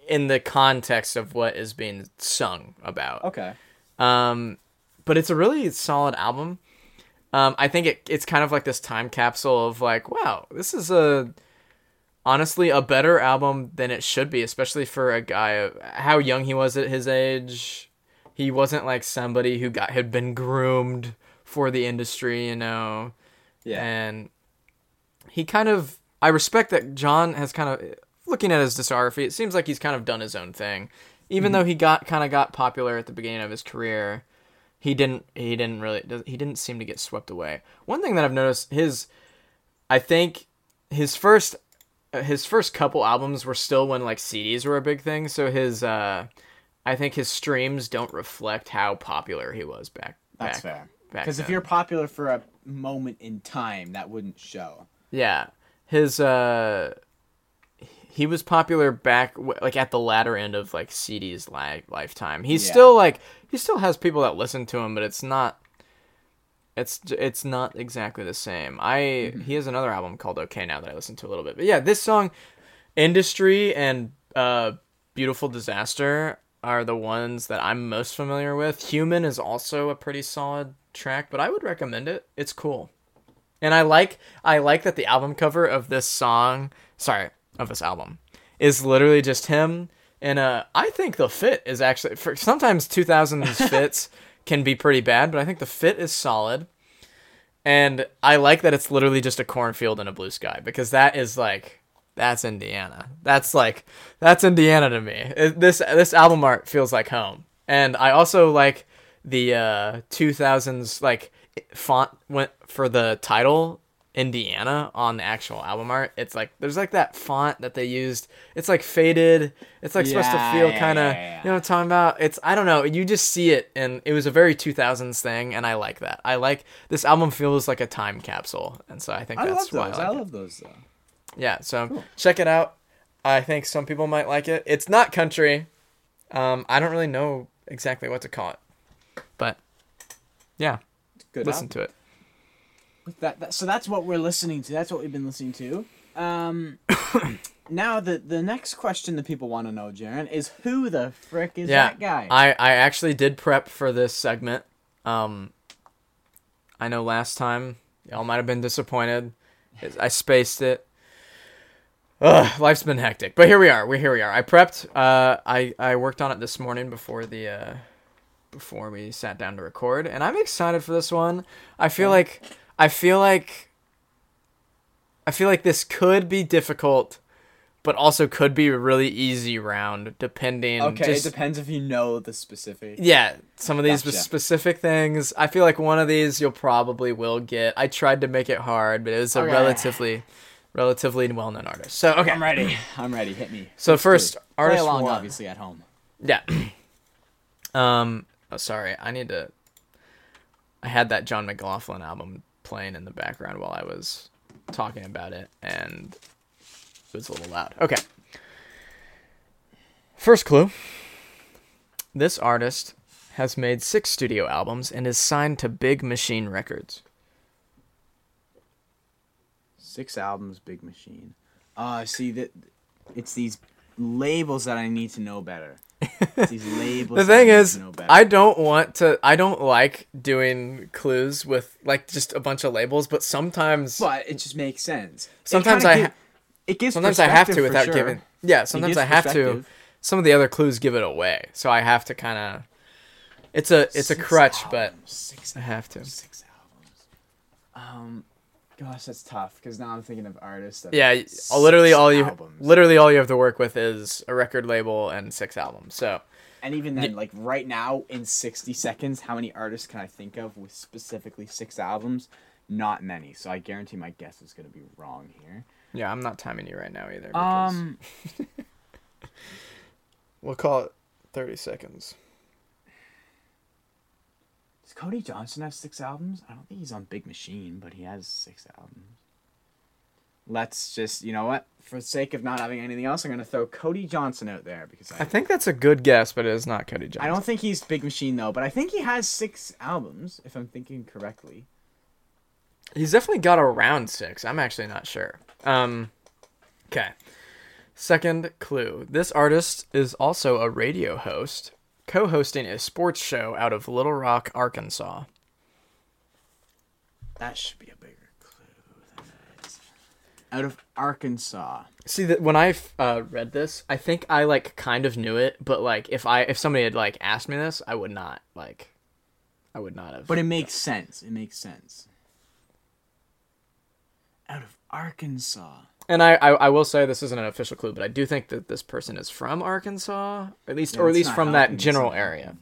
in the context of what is being sung about. Okay. Um, but it's a really solid album. Um, I think it it's kind of like this time capsule of like, wow, this is a honestly a better album than it should be, especially for a guy how young he was at his age. He wasn't like somebody who got had been groomed for the industry, you know Yeah. and he kind of I respect that Jon has kind of looking at his discography. It seems like he's kind of done his own thing, even though he got kind of got popular at the beginning of his career. He didn't. He didn't really. He didn't seem to get swept away. One thing that I've noticed his, I think, his first, uh, his first couple albums were still when like CDs were a big thing. So his, uh, I think his streams don't reflect how popular he was back. That's back, fair. Because if you're popular for a moment in time, that wouldn't show. Yeah, his uh, he was popular back like at the latter end of like CD's li- lifetime. He's Yeah. still like he still has people that listen to him, but it's not. It's it's not exactly the same. I Mm-hmm. he has another album called Okay Now that I listened to a little bit, but yeah, this song, Industry and uh, Beautiful Disaster are the ones that I'm most familiar with. Human is also a pretty solid track, but I would recommend it. It's cool. And I like I like that the album cover of this song, sorry, of this album, is literally just him. And uh, I think the fit is actually for sometimes 2000s fits can be pretty bad, but I think the fit is solid. And I like that it's literally just a cornfield and a blue sky because that is like that's Indiana. That's like that's Indiana to me. It- this this album art feels like home. And I also like the uh 2000s like font went for the title Indiana on the actual album art. It's like there's like that font that they used. It's like faded. It's like supposed to feel yeah, kind of yeah, yeah. you know what I'm talking about. It's I don't know. You just see it, and it was a very 2000s thing, and I like that. I like this album feels like a time capsule, and so I think I that's love why those. I I, like it. love those though. Yeah, so check it out. I think some people might like it. It's not country. Um, I don't really know exactly what to call it, but yeah, Good. listen album. to it. With that, that, so that's what we're listening to. That's what we've been listening to. Um, now the the next question that people want to know, Jaren, is who the frick is yeah, that guy? I I actually did prep for this segment. Um, I know last time y'all might have been disappointed. I spaced it. Ugh, life's been hectic, but here we are. We here we are. I prepped. Uh, I I worked on it this morning before the uh, before we sat down to record, and I'm excited for this one. I feel like I feel like I feel like this could be difficult, but also could be a really easy round depending. okay, just- it depends if you know the specific. yeah, some of these Gotcha. specific things. I feel like one of these you'll probably will get. I tried to make it hard, but it was a Okay. relatively, relatively well-known artist. So okay, I'm ready. I'm ready. Hit me. So Let's first, artist Play along, one. obviously at home. yeah. um. Oh, sorry. I need to. I had that Jon McLaughlin album playing in the background while I was talking about it, and it was a little loud. Okay. First clue. This artist has made six studio albums and is signed to Big Machine Records. Six albums, Big Machine. Uh, see that it's these labels that I need to know better. These labels. The thing is, to know better. I don't want to. I don't like doing clues with like just a bunch of labels, but sometimes, but it just makes sense. Sometimes I, gi- ha- it gives sometimes I have to without sure. giving. Yeah, sometimes I have to. Some of the other clues give it away, so I have to kind of. It's a it's a Six crutch, but albums, six I have to. Six albums. Um, gosh, that's tough because now I'm thinking of artists. That Yeah, six literally all you albums. literally all you have to work with is a record label and six albums. So and even then, like right now in 60 seconds, how many artists can I think of with specifically six albums? Not many. So I guarantee my guess is gonna be wrong here. yeah, I'm not timing you right now either. Because Um, we'll call it thirty seconds. Cody Johnson have six albums? I don't think he's on Big Machine, but he has six albums. Let's just, you know what? For the sake of not having anything else, I'm gonna throw Cody Johnson out there because I I think that's a good guess, but it is not Cody Johnson. I don't think he's Big Machine though, but I think he has six albums, if I'm thinking correctly. He's definitely got around six. I'm actually not sure. Um, okay. Second clue: This artist is also a radio host, co-hosting a sports show out of Little Rock, Arkansas. That should be a bigger clue than that is. Out of Arkansas. See that when I uh, read this, I think I like kind of knew it, but like if I if somebody had like asked me this, I would not like, I would not have. But it makes sense. It makes sense. Out of Arkansas. And I, I I will say this isn't an official clue, but I do think that this person is from Arkansas, at least Yeah, or at least from that general not area.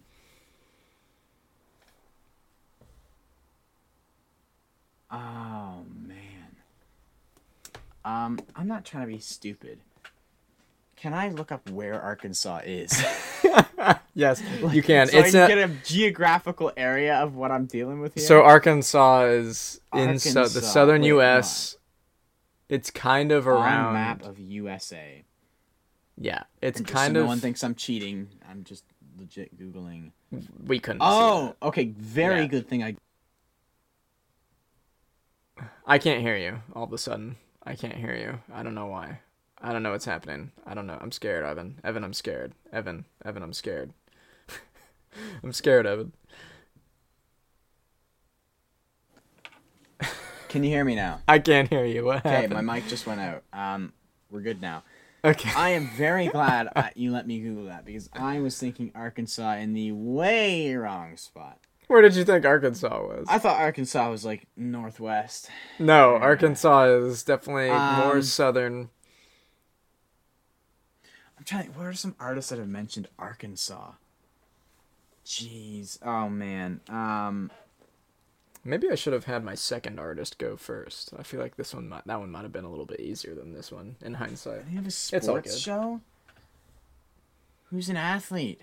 Oh man. Um, I'm not trying to be stupid. Can I look up where Arkansas is? Yes, you can. so it's I a, can get a geographical area of what I'm dealing with here. So Arkansas is in so, the southern wait, U.S. It's kind of around. map of USA. Yeah, it's And kind so of. No one thinks I'm cheating. I'm just legit googling. we couldn't. see Oh, okay. Very Yeah. good thing I. I can't hear you. All of a sudden, I can't hear you. I don't know why. I don't know what's happening. I don't know. I'm scared, Evan. Evan, I'm scared. Evan, Evan, I'm scared. I'm scared, Evan. Can you hear me now? I can't hear you. What Okay, happened? my mic just went out. Um, we're good now. Okay. I am very glad you let me Google that because I was thinking Arkansas in the way wrong spot. Where did you think Arkansas was? I thought Arkansas was like northwest. no, Arkansas is definitely more Um, southern. I'm trying. To, what are some artists that have mentioned Arkansas? Jeez. Oh man. Um. Maybe I should have had my second artist go first. I feel like this one might, that one might have been a little bit easier than this one in hindsight. They have a all sports good. show. Who's an athlete?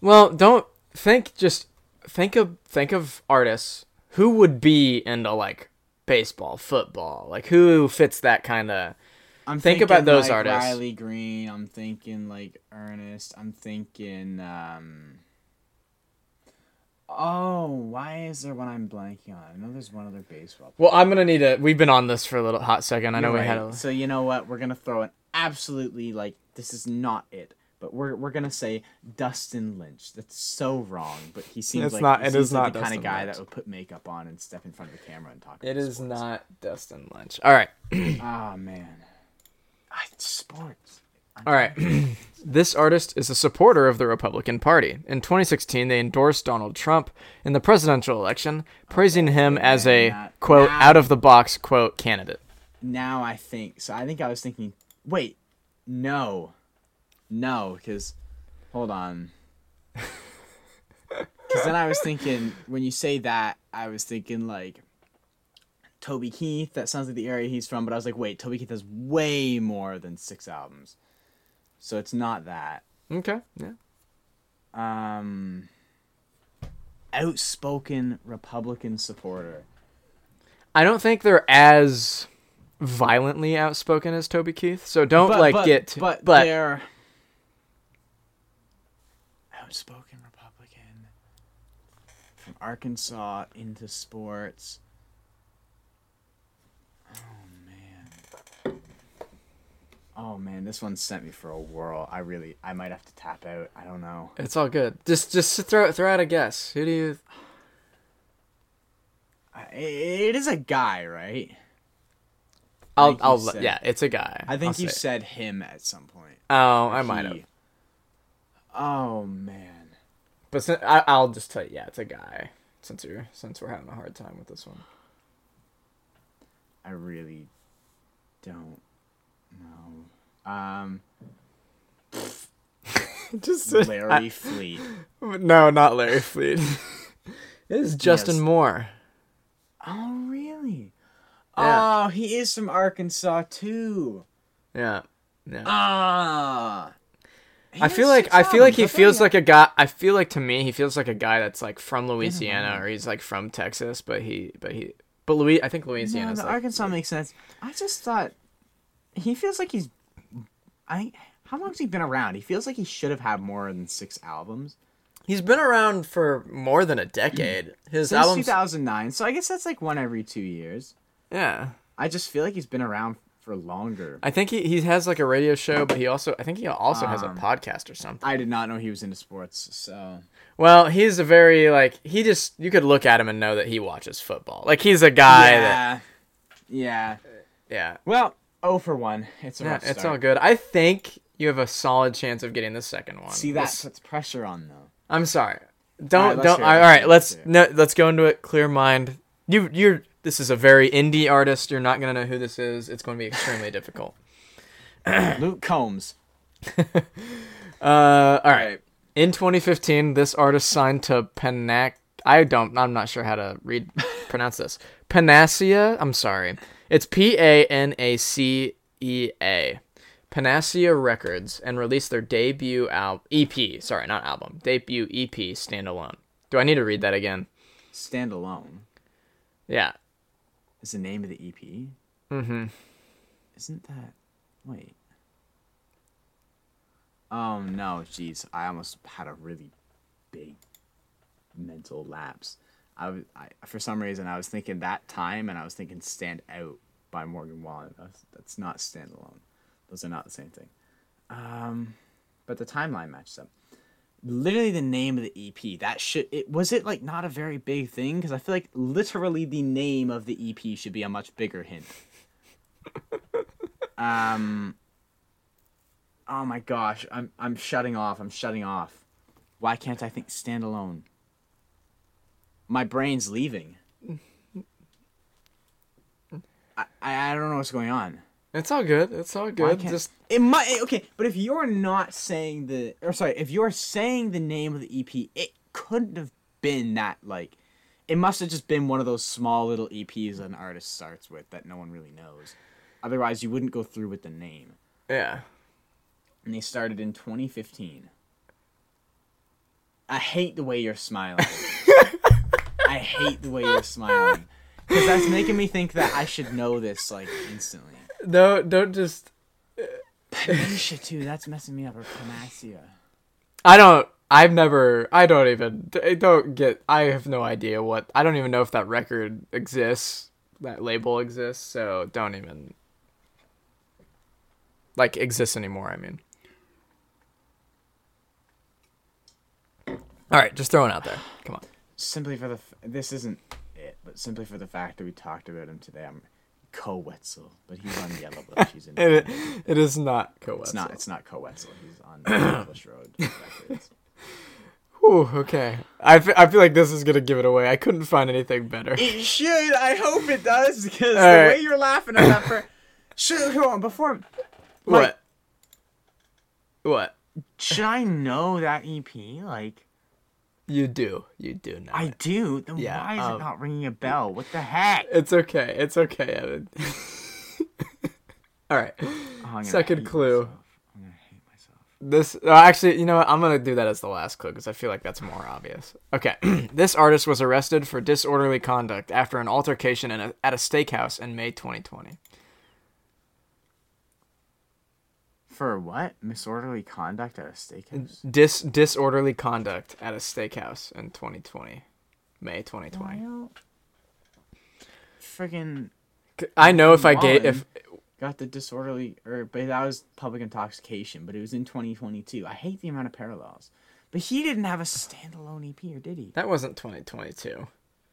Well, don't think just think of think of artists who would be into like baseball, football, like who fits that kind of I'm Think about thinking, those like, artists. Riley Green. I'm thinking like Ernest. I'm thinking. um Oh, why is there one I'm blanking on? I know there's one other baseball. Well, I'm gonna need a. We've been on this for a little hot second. I know You're we had a. So you know what? We're gonna throw an absolutely like this is not it. But we're, we're gonna say Dustin Lynch. That's so wrong. But he seems It's like not- he it seems is like not the kind of guy Lynch. that would put makeup on and step in front of the camera and talk. It about is sports. not Dustin Lynch. All right, Ah man, I, sports. All right. this artist is a supporter of the Republican Party. In 2016, they endorsed Donald Trump in the presidential election, praising him as a quote now- out of the box quote candidate. Now I think so. I think I was thinking. Wait, no, no, because hold on. Because then I was thinking when you say that, I was thinking like Toby Keith. That sounds like the area he's from. But I was like, wait, Toby Keith has way more than six albums, so it's not that. Okay, yeah. Um, outspoken Republican supporter. I don't think they're as violently outspoken as Toby Keith. So don't But- like but- get but, but they're outspoken Republican from Arkansas into sports. Oh man. Oh man, this one sent me for a whirl. I really, I might have to tap out. I don't know. It's all good. Just just throw throw out a guess. Who do you? It is a guy, right? I'll I'll said- yeah. It's a guy. I think I'll you say it. said him at some point. Oh, I might have. Oh man. But sin- I, I'll just tell you. Yeah, it's a guy. Since we're since we're having a hard time with this one. I really don't know. Um, just Larry Fleet. no, not Larry Fleet. it is Justin Yes. Moore. Oh, really? Yeah. Oh, he is from Arkansas too. Yeah. Yeah. Ah. I feel like I feel like he feels like a guy. I feel like to me he feels like a guy that's like from Louisiana or he's like from Texas, but he but he but Louis I think Louisiana. No, like, Arkansas makes sense. I just thought he feels like he's. I how long has he been around? He feels like he should have had more than six albums he's been around for more than a decade. His since albums 2009. So I guess that's like one every two years. yeah. I just feel like he's been around for longer. I think he, he has like a radio show, but he also I think he also has a Um, podcast or something. I did not know he was into sports. So Well, he's a very like he just you could look at him and know that he watches football. Like he's a guy that yeah, yeah. yeah. Well, oh for one. It's a Yeah, it's start. all good. I think you have a solid chance of getting the second one. See, that puts pressure on though. I'm sorry. All Don't right, let's don't. All right, let's let's hear it. no, let's go into it. Clear mind. You you're. This is a very indie artist. You're not gonna know who this is. It's going to be extremely difficult. Luke Combs. Uh, all right. In 2015, this artist signed to Panac. I don't. I'm not sure how to read pronounce this. Panacea. I'm sorry. It's P A N A C E A. Panacea Records and released their debut al- EP. Sorry, not album. Debut EP standalone. Do I need to read that again? Standalone. Yeah. is the name of the EP. Mm-hmm. Isn't that? Wait. Oh no, jeez! I almost had a really big mental lapse. I, was, I for some reason I was thinking that time, and I was thinking "Stand Out" by Morgan Wallen. That's, that's not "Stand Alone." Those are not the same thing. Um, but the timeline matches up. Literally the name of the EP. That should it was it like not a very big thing because I feel like literally the name of the EP should be a much bigger hint. Um. Oh my gosh, I'm I'm shutting off. I'm shutting off. Why can't I think standalone? My brain's leaving. I, I don't know what's going on. It's all good. It's all good. Just it might okay, but if you're not saying the or sorry, if you're saying the name of the EP, it couldn't have been that like. It must have just been one of those small little EPs an artist starts with that no one really knows. Otherwise, you wouldn't go through with the name. yeah. and they started in 2015. I hate the way you're smiling. I hate the way you're smiling because that's making me think that I should know this like instantly. No, don't just. Panacea too. That's messing me up. Or Panacea. I don't. I've never. I don't even. I don't get. I have no idea what. I don't even know if that record exists. That label exists. So don't even. Like exists anymore. I mean. All right, just throwing it out there. Come on. Simply for the f- this isn't but simply for the fact that we talked about him today. I'm Koe Wetzel, but he's on Yellow Bush. He's in. It, it is not Koe It's not. It's not. He's on Yellow Bush Road. Whew, okay. I I feel like this is gonna give it away. I couldn't find anything better. It should. I hope it does because the Alright. way you're laughing at that. For should hold on before. What? What? Should I know that EP? Like You do. You do know. I it. do. Then Yeah, why is um, it not ringing a bell? What the heck? It's okay. It's okay, Evan. All right. Oh, Second clue. myself. I'm gonna hate myself. This uh, actually, you know what? I'm gonna do that as the last clue because I feel like that's more obvious. Okay, this artist was arrested for disorderly conduct after an altercation in a, at a steakhouse in May 2020. For what? Misorderly conduct at a steakhouse? Dis disorderly conduct at a steakhouse in 2020, May 2020. Well, friggin' I know if I gave if got the disorderly, or but that was public intoxication, but it was in 2022. I hate the amount of parallels. But he didn't have a standalone EP, or did he? that wasn't 2022.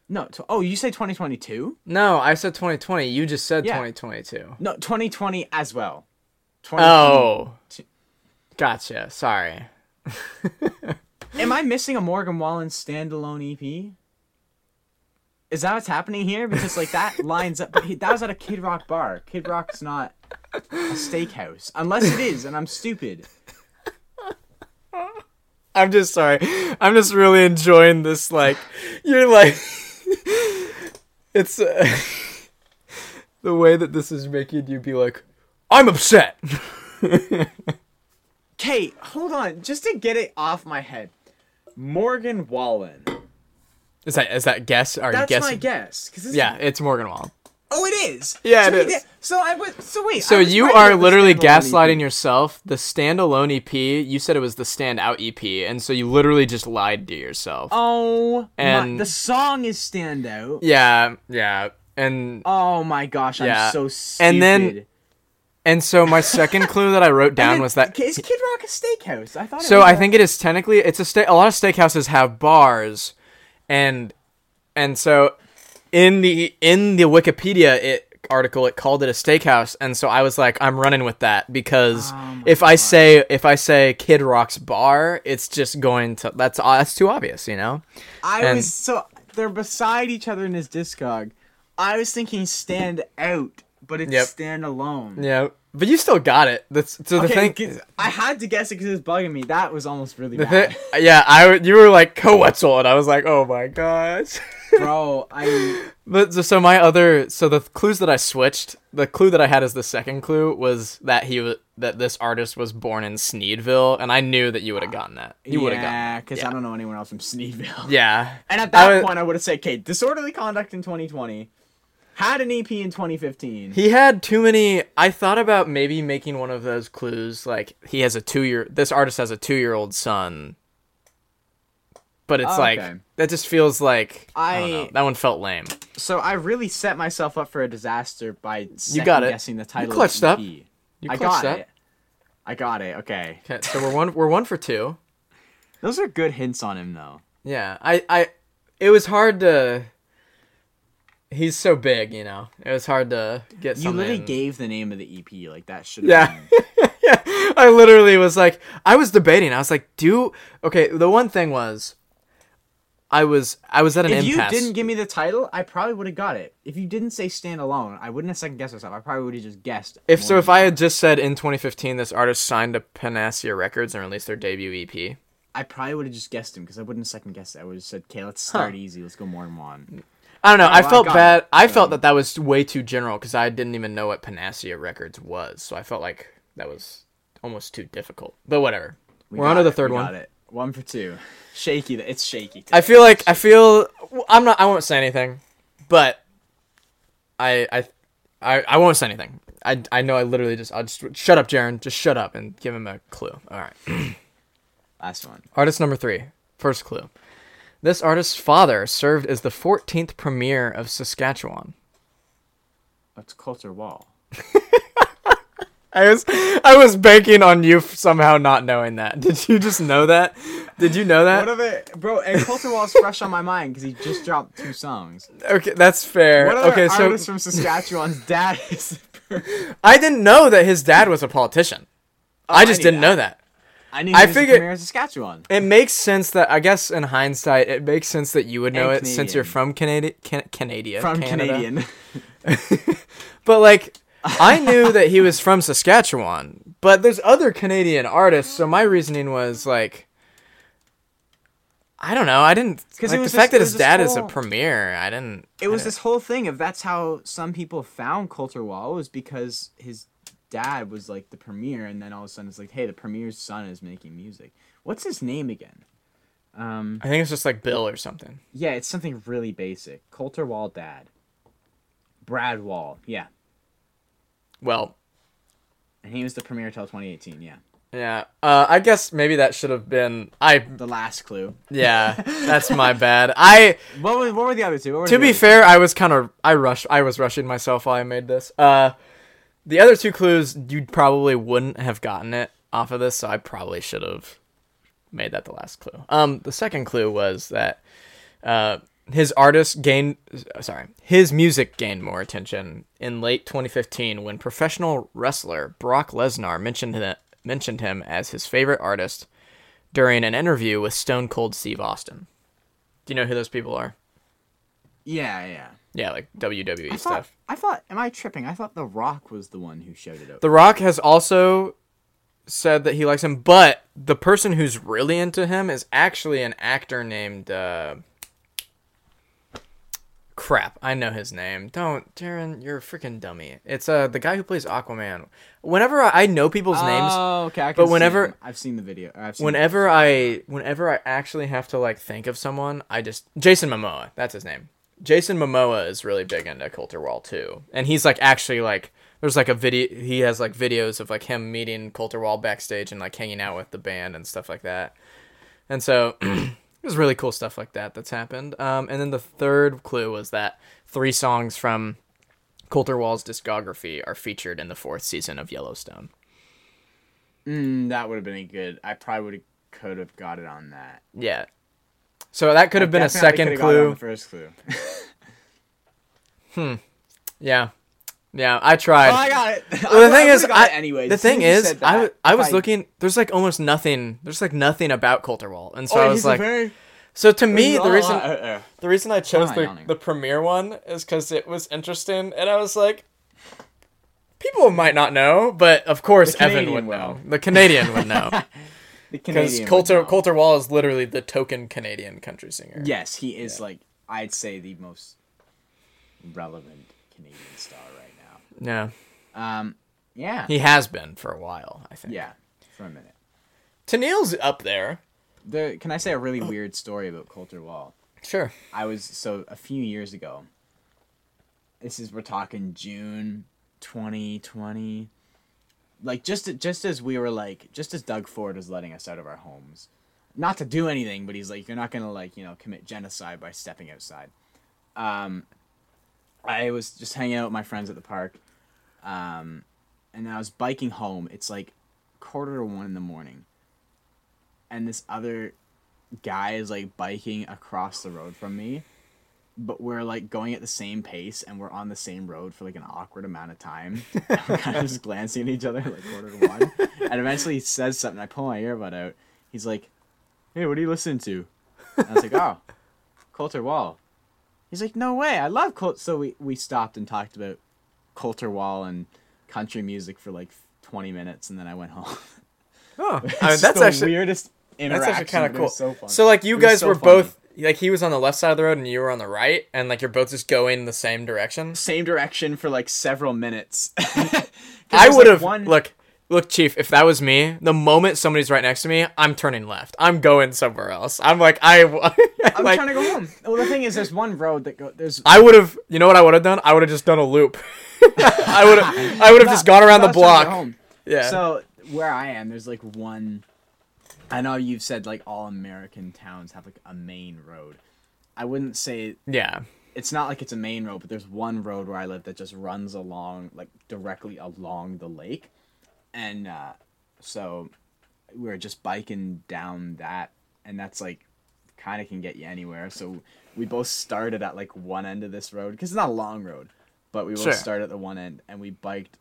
No. To, oh, you say 2022? No, I said 2020. You just said Yeah. 2022. No, 2020 as well. 2020. Oh, gotcha. Sorry. Am I missing a Morgan Wallen standalone EP? Is that what's happening here? Because like that lines up. But he, that was at a Kid Rock bar. Kid Rock's not a steakhouse, unless it is, and I'm stupid. I'm just sorry. I'm just really enjoying this. Like, you're like, it's uh, the way that this is making you be like, I'm upset. Kate, hold on, just to get it off my head. Morgan Wallen. Is that is that guess? Are you That's guessing? my guess. 'cause this Yeah, it's Morgan Wallen. Oh, it is. Yeah, so it he did- So I was. So wait. So you are literally standalone EP. gaslighting yourself. The standalone EP, you said it was the standout EP, and so you literally just lied to yourself. Oh, And- my, the song is standout. Yeah, yeah, and Oh my gosh, Yeah. I'm so stupid. And then and so my second clue that I wrote down was that. is Kid Rock a steakhouse? I thought. It So I a- think it is technically it's a steak. A lot of steakhouses have bars, and and so in the in the Wikipedia it article it called it a steakhouse, and so I was like I'm running with that because Oh if I God. say if I say Kid Rock's bar, it's just going to that's uh, that's too obvious, you know. I and- was so they're beside each other in his discog. I was thinking stand out, but it's Yep. stand alone. Yeah, but you still got it. That's so the Okay, thing. I had to guess it because it was bugging me. That was almost really bad, thing, yeah, I you were like Koe Wetzel, and I was like, oh my gosh. bro. I But so, my other so the clues that I switched, the clue that I had as the second clue was that he was that this artist was born in Sneedville, and I knew that you would have gotten that. You would have gotten. yeah, because I don't know anyone else from Sneedville. Yeah, And at I that was- point, I would have said, "Okay, disorderly conduct in 2020, had an EP in 2015." he had too many. I thought about maybe making one of those clues like he has a two year. This artist has a two year old son. But it's Oh, like okay. that just feels like I, don't I- know, that one felt lame. So I really set myself up for a disaster by second got it. guessing the title. clutched of up. the EP. You I got up. it. I got it. Okay, Okay, so we're one we're one for two. those are good hints on him, though. Yeah, I, I, it was hard to. He's so big, you know. It was hard to get You literally gave the name of the EP. Like that should. Yeah. yeah, I literally was like, I was debating. I was like, do okay. The one thing was, I was I was at an If you didn't give me the title, I probably would have got it. If you didn't say stand alone, I wouldn't have second guessed myself. I probably would have just guessed. if so, if I had just said in 2015 this artist signed to Panacea Records and released their debut EP, I probably would have just guessed him because I wouldn't have second guessed it. I would have said, "Okay, let's start easy. Let's go more than one." I don't know. Oh, I I felt got bad. it, I felt um, that that was way too general because I didn't even know what Panacea Records was. So I felt like that was almost too difficult. But whatever. We We are on to the third one. Got it. One for two. Shaky. It's shaky. I feel like I feel I'm not. I won't say anything, but I I I, I won't say anything. I, I know I literally just I'll just shut up, Jaron. Just shut up and give him a clue. All right. Last one. Artist number three. First clue. This artist's father served as the 14th premier of Saskatchewan. That's Colter Wall. I was I was banking on you somehow not knowing that. Did you just know that? Did you know that? What of it, bro? And Colter Wall's fresh on my mind because he just dropped two songs. okay, that's fair. What other okay, so artist from Saskatchewan's dad is? I didn't know that his dad was a politician. Oh, I just Oh, I didn't that. know that. I knew I he was the figured- Saskatchewan. It makes sense that I guess in hindsight, it makes sense that you would know And it since you're from Canada, can- Canada, From Canada. Canadian. But like, I knew that he was from Saskatchewan. But there's other Canadian artists, so my reasoning was like, I don't know. I didn't 'Cause like the fact that his this dad is a premier. I didn't. It was didn't- this whole thing of that's how some people found Colter Wall was because his dad was like the premier, and then all of a sudden it's like, hey, the premier's son is making music. What's his name again? Um, I think it's just like Bill or something. yeah, it's something really basic. Colter Wall dad. Brad Wall. Yeah. Well, And he was the premier till 2018. Yeah, Yeah. Uh, I guess maybe that should have been. I. the last clue. Yeah. That's my bad. I. What were, what were the other two? To be other two? fair, I was kind of. I rushed. I was rushing myself while I made this. Uh, the other two clues, you probably wouldn't have gotten it off of this, so I probably should have made that the last clue. Um, the second clue was that uh, his artist gained, sorry, his music gained more attention in late 2015 when professional wrestler Brock Lesnar mentioned it, mentioned him as his favorite artist during an interview with Stone Cold Steve Austin. Do you know who those people are? Yeah, yeah. Yeah, like WWE I thought, stuff. I thought. Am I tripping? I thought The Rock was the one who showed it out. The Rock has also said that he likes him, but the person who's really into him is actually an actor named uh crap, I know his name. Don't, Darren, you're a freaking dummy. It's uh the guy who plays Aquaman. Whenever I, I know people's names, Oh, okay. I but see whenever- him. I've seen the video. I've seen whenever I whenever I actually have to like think of someone, I just Jason Momoa, that's his name. Jason Momoa is really big into Colter Wall too. And he's like actually like there's like a video he has like videos of like him meeting Colter Wall backstage and like hanging out with the band and stuff like that. And so there's really cool stuff like that that's happened. Um, and then the third clue was that three songs from Colter Wall's discography are featured in the fourth season of Yellowstone. Mm, that would have been a good. I probably would have could have got it on that. Yeah. So that could have been a second coulda got on clue. First clue. hmm. Yeah, yeah, I tried. oh, I got it. well, the thing is, I, anyways. the thing is, I, I was looking. There's like almost nothing. There's like nothing about Colter Wall, and so Oh, I was like, very- so to me, the reason uh, uh, the reason I chose the yawning? the premiere one is because it was interesting, and I was like, people might not know, but of course Evan would will. know. The Canadian would know because Colter. Colter Wall is literally the token Canadian country singer. Yes, he is like I'd say the most relevant Canadian star right now. yeah. Um, yeah, he has been for a while. I think. yeah, for a minute. Tennille's up there. The can I say a really weird story about Colter Wall? Sure. I was so a few years ago. This is we're talking June 2020. Like just just as we were like just as Doug Ford was letting us out of our homes. Not to do anything, but he's like you're not to like, you know, commit genocide by stepping outside. Um I was just hanging out with my friends at the park. Um and I was biking home. It's like quarter to 1 in the morning. And this other guy is like biking across the road from me but we're like going at the same pace and we're on the same road for like an awkward amount of time. We're kind of just glancing at each other like quarter to one. And eventually he says something i pull my earbud out. He's like hey what are you listening to? And i was like oh Colter Wall. He's like no way i love colt so we, we stopped and talked about Colter Wall and country music for like 20 minutes and then i went home. Oh, I mean, that's the actually weirdest That's actually kind of cool. so So like you guys so were funny. both like he was on the left side of the road and you were on the right, and like you're both just going the same direction. same direction for like several minutes. I would like, have one. look, look, Chief. If that was me, the moment somebody's right next to me, I'm turning left. I'm going somewhere else. I'm like I, I'm like trying to go home. Well, the thing is, there's one road that go. There's. I would have. You know what I would have done? I would have just done a loop. I would have. I would have just gone around the That's trying to go block. Yeah. So where I am, there's like one. I know you've said like all American towns have like a main road. I wouldn't say yeah. it's not like it's a main road, but there's one road where I live that just runs along like directly along the lake, and uh, so we were just biking down that, and that's like kind of can get you anywhere. So we both started at like one end of this road because it's not a long road, but we both Sure. started at the one end and we biked.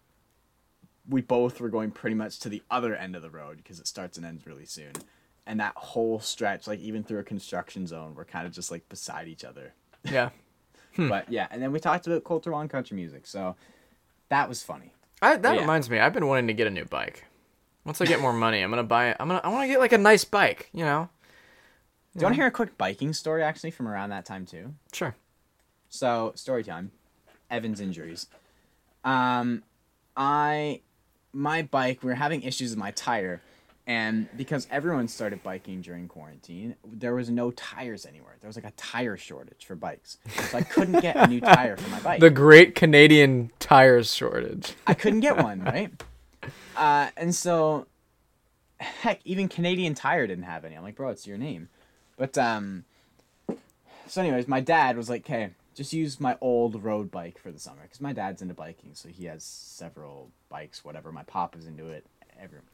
We both were going pretty much to the other end of the road because it starts and ends really soon. And that whole stretch, like even through a construction zone, we're kind of just like beside each other. Yeah. But yeah, and then we talked about Colter Wall and country music, so that was funny. I, that Yeah. reminds me. I've been wanting to get a new bike. Once I get more money, I'm gonna buy. I'm gonna. I want to get like a nice bike. You know. Do you want to hear a quick biking story actually from around that time too? Sure. So story time, Evan's injuries. Um, I, my bike, we were having issues with my tire, and because everyone started biking during quarantine, there was no tires anywhere. There was like a tire shortage for bikes, so I couldn't get a new tire for my bike. The Great Canadian Tires Shortage. I couldn't get one, right? Uh, and so, heck, even Canadian Tire didn't have any. I'm like, bro, it's your name. But um, so anyways, my dad was like, okay, just use my old road bike for the summer because my dad's into biking, so he has several bikes, whatever. My pop is into it. Everyone.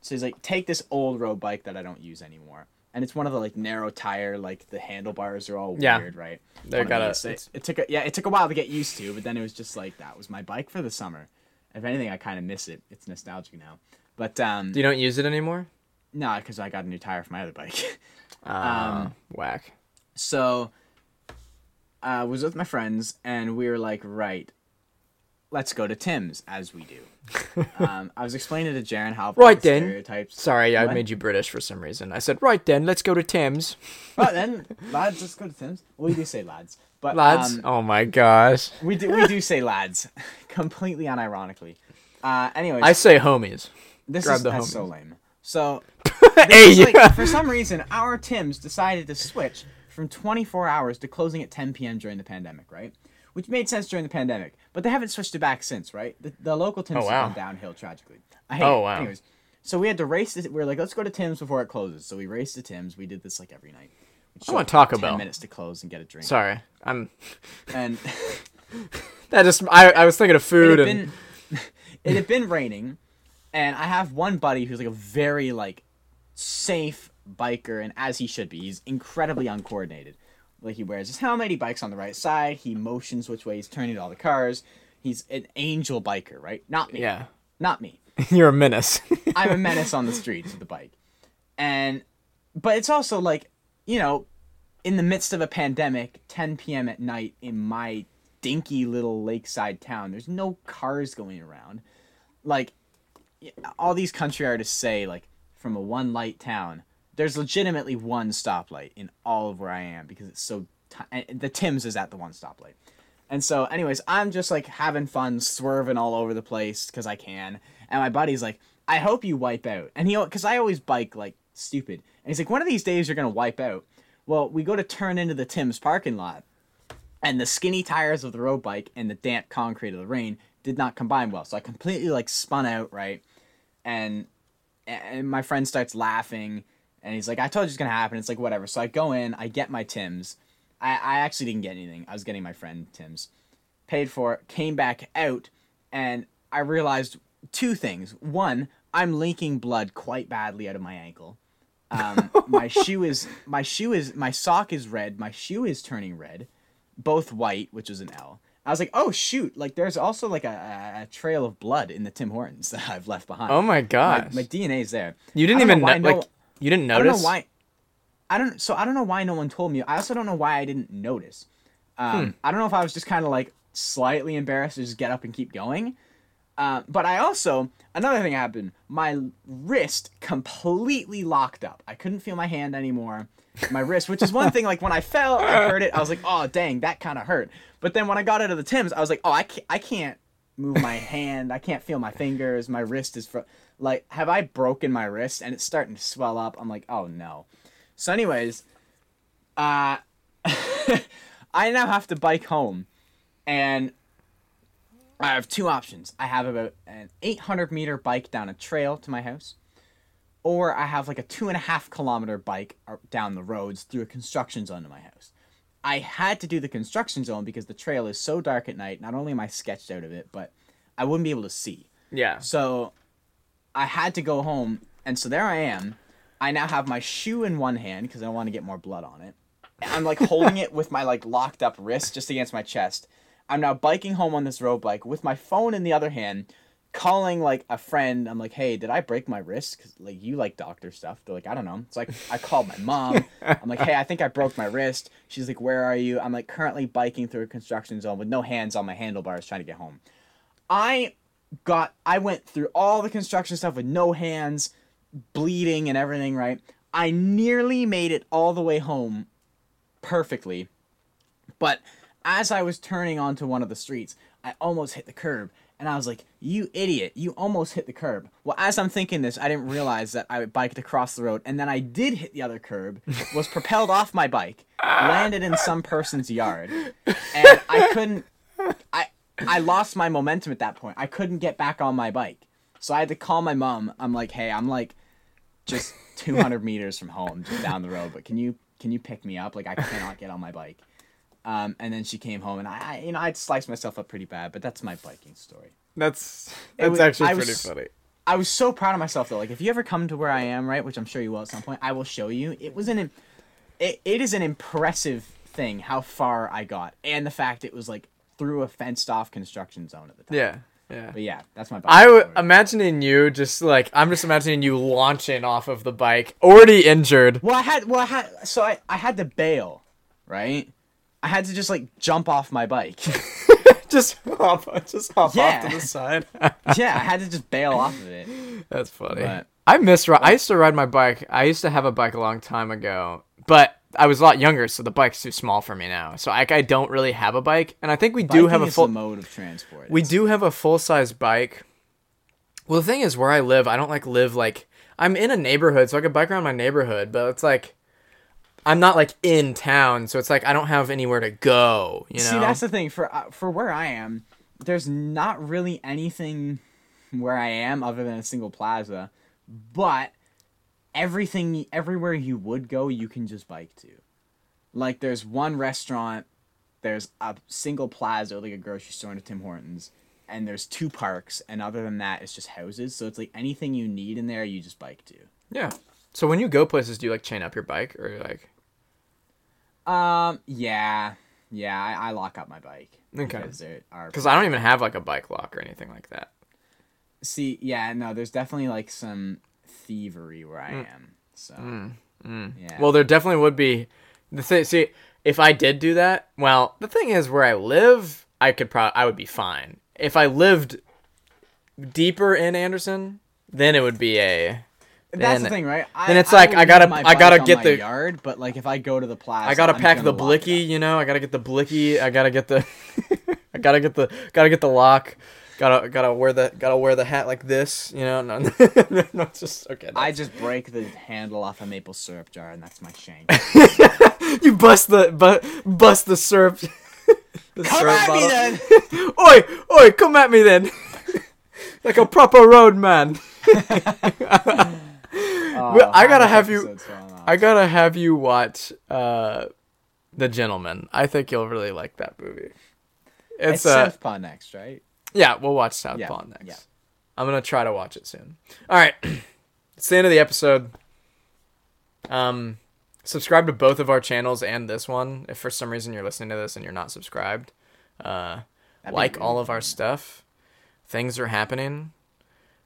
So he's like, take this old road bike that I don't use anymore. And it's one of the like narrow tire, like the handlebars are all Yeah. weird, right? They of gotta- It, it took a, yeah, it took a while to get used to, but then it was just like that was my bike for the summer. If anything, I kind of miss it. It's nostalgic now. But um, You don't use it anymore? no, because I got a new tire for my other bike. Uh, whack. so I was with my friends, and we were like, right, let's go to Tim's, as we do. um, I was explaining to Jaren how Right the then. stereotypes. Sorry, I made you British for some reason. I said, right then, let's go to Tim's. But then, lads, let's go to Tim's. We do say lads, but Lads. um, oh my gosh. we do we do say lads, completely unironically. Uh, anyways, I say homies. this grab is that's homies. so lame. So hey, like, for some reason, our Tim's decided to switch from 24 hours to closing at 10 p.m. during the pandemic, right? Which made sense during the pandemic, but they haven't switched it back since, right? The, the local Tim's Oh, wow. gone downhill tragically. I hate Oh, it. wow. Anyways, so we had to race. To, we were like, let's go to Tim's before it closes. So we raced to Tim's. We did this like every night. Show want Taco 10 Bell. minutes to close and get a drink. Sorry. I'm. And That just. I, I was thinking of it food had and. been it had been raining and i have one buddy who's like a very like safe biker and as he should be he's incredibly uncoordinated like he wears his helmet he bikes on the right side he motions which way he's turning to all the cars he's an angel biker right not me Yeah. not me You're a menace. I'm a menace on the streets with the bike. And but it's also like, you know, in the midst of a pandemic, 10 p.m. at night in my dinky little lakeside town, there's no cars going around. Like all these country artists say like from a one light town, there's legitimately one stoplight in all of where I am because it's so and the Tim's is at the one stoplight. And so, anyways, I'm just like having fun, swerving all over the place because I can. And my buddy's like, I hope you wipe out. And he, because I always bike like stupid. And he's like, one of these days you're going to wipe out. Well, we go to turn into the Tim's parking lot. And the skinny tires of the road bike and the damp concrete of the rain did not combine well. So I completely like spun out, right? And and my friend starts laughing and he's like, I told you it's gonna happen. It's like whatever. So I go in, I get my Tim's. I, I actually didn't get anything. I was getting my friend Tim's. Paid for it, came back out, and I realized two things. One, I'm leaking blood quite badly out of my ankle. Um, my shoe is my shoe is my sock is red. My shoe is turning red, both white, which is an L. I was like, oh shoot! Like there's also like a, a, trail of blood in the Tim Hortons that I've left behind. oh my my, gosh. my DNA's there. you didn't even know know. no- Like, you didn't notice? I don't know why. I don't. So I don't know why no one told me. I also don't know why I didn't notice. Um, Hmm. I don't know if I was just kind of like slightly embarrassed to just get up and keep going. Uh, but I also another thing happened. My wrist completely locked up. I couldn't feel my hand anymore. My wrist, which is one thing. Like when I fell, I heard it. I was like, "Oh, dang, that kind of hurt." But then when I got out of the Tims, I was like, "Oh, I can't, I can't move my hand. I can't feel my fingers. My wrist is fr- like, have I broken my wrist?" And it's starting to swell up. I'm like, "Oh no." So, anyways, uh, I now have to bike home, and I have two options. I have about an 800 meter bike down a trail to my house, or I have like a two and a half kilometer bike down the roads through a construction zone to my house. I had to do the construction zone because the trail is so dark at night. Not only am I sketched out of it, but I wouldn't be able to see. Yeah. So I had to go home, and so there I am. I now have my shoe in one hand because I don't want to get more blood on it. I'm like holding it with my like locked up wrist just against my chest. I'm now biking home on this road bike with my phone in the other hand, calling like a friend. I'm like, hey, did I break my wrist? Cause like you like doctor stuff. They're like, I don't know. So like I called my mom. I'm like, hey, I think I broke my wrist. She's like, where are you? I'm like currently biking through a construction zone with no hands on my handlebars trying to get home. I got I went through all the construction stuff with no hands, bleeding and everything, right? I nearly made it all the way home perfectly. But as I was turning onto one of the streets, I almost hit the curb. And I was like, you idiot, you almost hit the curb. Well, as I'm thinking this, I didn't realize that I biked across the road. And then I did hit the other curb, was propelled off my bike, landed in some person's yard. And I couldn't, I, I lost my momentum at that point. I couldn't get back on my bike. So I had to call my mom. I'm like, hey, I'm like just 200 meters from home, just down the road. But can you can you pick me up? Like I cannot get on my bike. Um, and then she came home, and I, I you know I'd sliced myself up pretty bad. But that's my biking story. That's that's was- actually I pretty was- funny. I was so proud of myself though. Like if you ever come to where I am, right, which I'm sure you will at some point, I will show you. It was an, it, it is an impressive thing how far I got, and the fact it was like through a fenced off construction zone at the time. Yeah, yeah. But yeah, that's my. I biking w- imagining you just like I'm just imagining you launching off of the bike, already injured. Well, I had well, I had so I I had to bail, right? I had to just like jump off my bike. Just hop, just hop Yeah. off to the side. yeah, I had to just bail off of it. That's funny. But- I miss. ri- I used to ride my bike. I used to have a bike a long time ago, but I was a lot younger, so the bike's too small for me now. So I, I don't really have a bike, and I think we do have a full. mode of transport. We do have a full size bike. Well, the thing is, where I live, I don't like live like I'm in a neighborhood, so I could bike around my neighborhood, but it's like I'm not like in town, so it's like I don't have anywhere to go. You know, See, that's the thing for uh, for where I am. There's not really anything where I am other than a single plaza, but everything everywhere you would go, you can just bike to. Like there's one restaurant, there's a single plaza like a grocery store and a Tim Hortons, and there's two parks, and other than that, it's just houses. So it's like anything you need in there, you just bike to. yeah. So when you go places, do you like chain up your bike or like? Um, yeah, yeah, I, I lock up my bike Okay. because I don't even have like a bike lock or anything like that. See, yeah, no, there's definitely like some thievery where I mm. am. So, mm, mm. yeah. Well, there definitely would be. The thing, see, if I did do that, well, the thing is, where I live, I could probably, I would be fine. If I lived deeper in Anderson, then it would be a. that's then- the thing, right? I, then it's like, will I gotta- I gotta get the- yard, but like if I go to the plaza, I gotta I'm pack the blicky, you know. I gotta get the blicky. I gotta get the. I gotta get the. Gotta get the lock. Gotta gotta wear the gotta wear the hat like this, you know. No, no, no just okay. I just break the handle off a maple syrup jar, and that's my shank. you bust the bu- bust the syrup. the Come syrup at me then. Oi, oi, come at me then. like a proper road man. Oh, Well, I gotta have you- episode's falling off. I gotta have you watch uh, The Gentlemen. I think you'll really like that movie. It's It's, uh, Southpaw next, right? Yeah, we'll watch Southpaw Yeah, next. yeah. I'm gonna try to watch it soon. All right, it's the end of the episode. Um, subscribe to both of our channels and this one. If for some reason you're listening to this and you're not subscribed, uh, That'd like all of our stuff. Things are happening.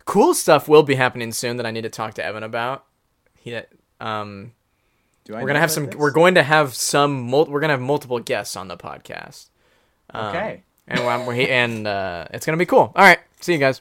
Cool stuff will be happening soon that I need to talk to Evan about. He, um, Do I we're gonna have some. this? We're going to have some. Mul- we're gonna have multiple guests on the podcast. Um, Okay. And and uh, it's gonna be cool. All right, see you guys.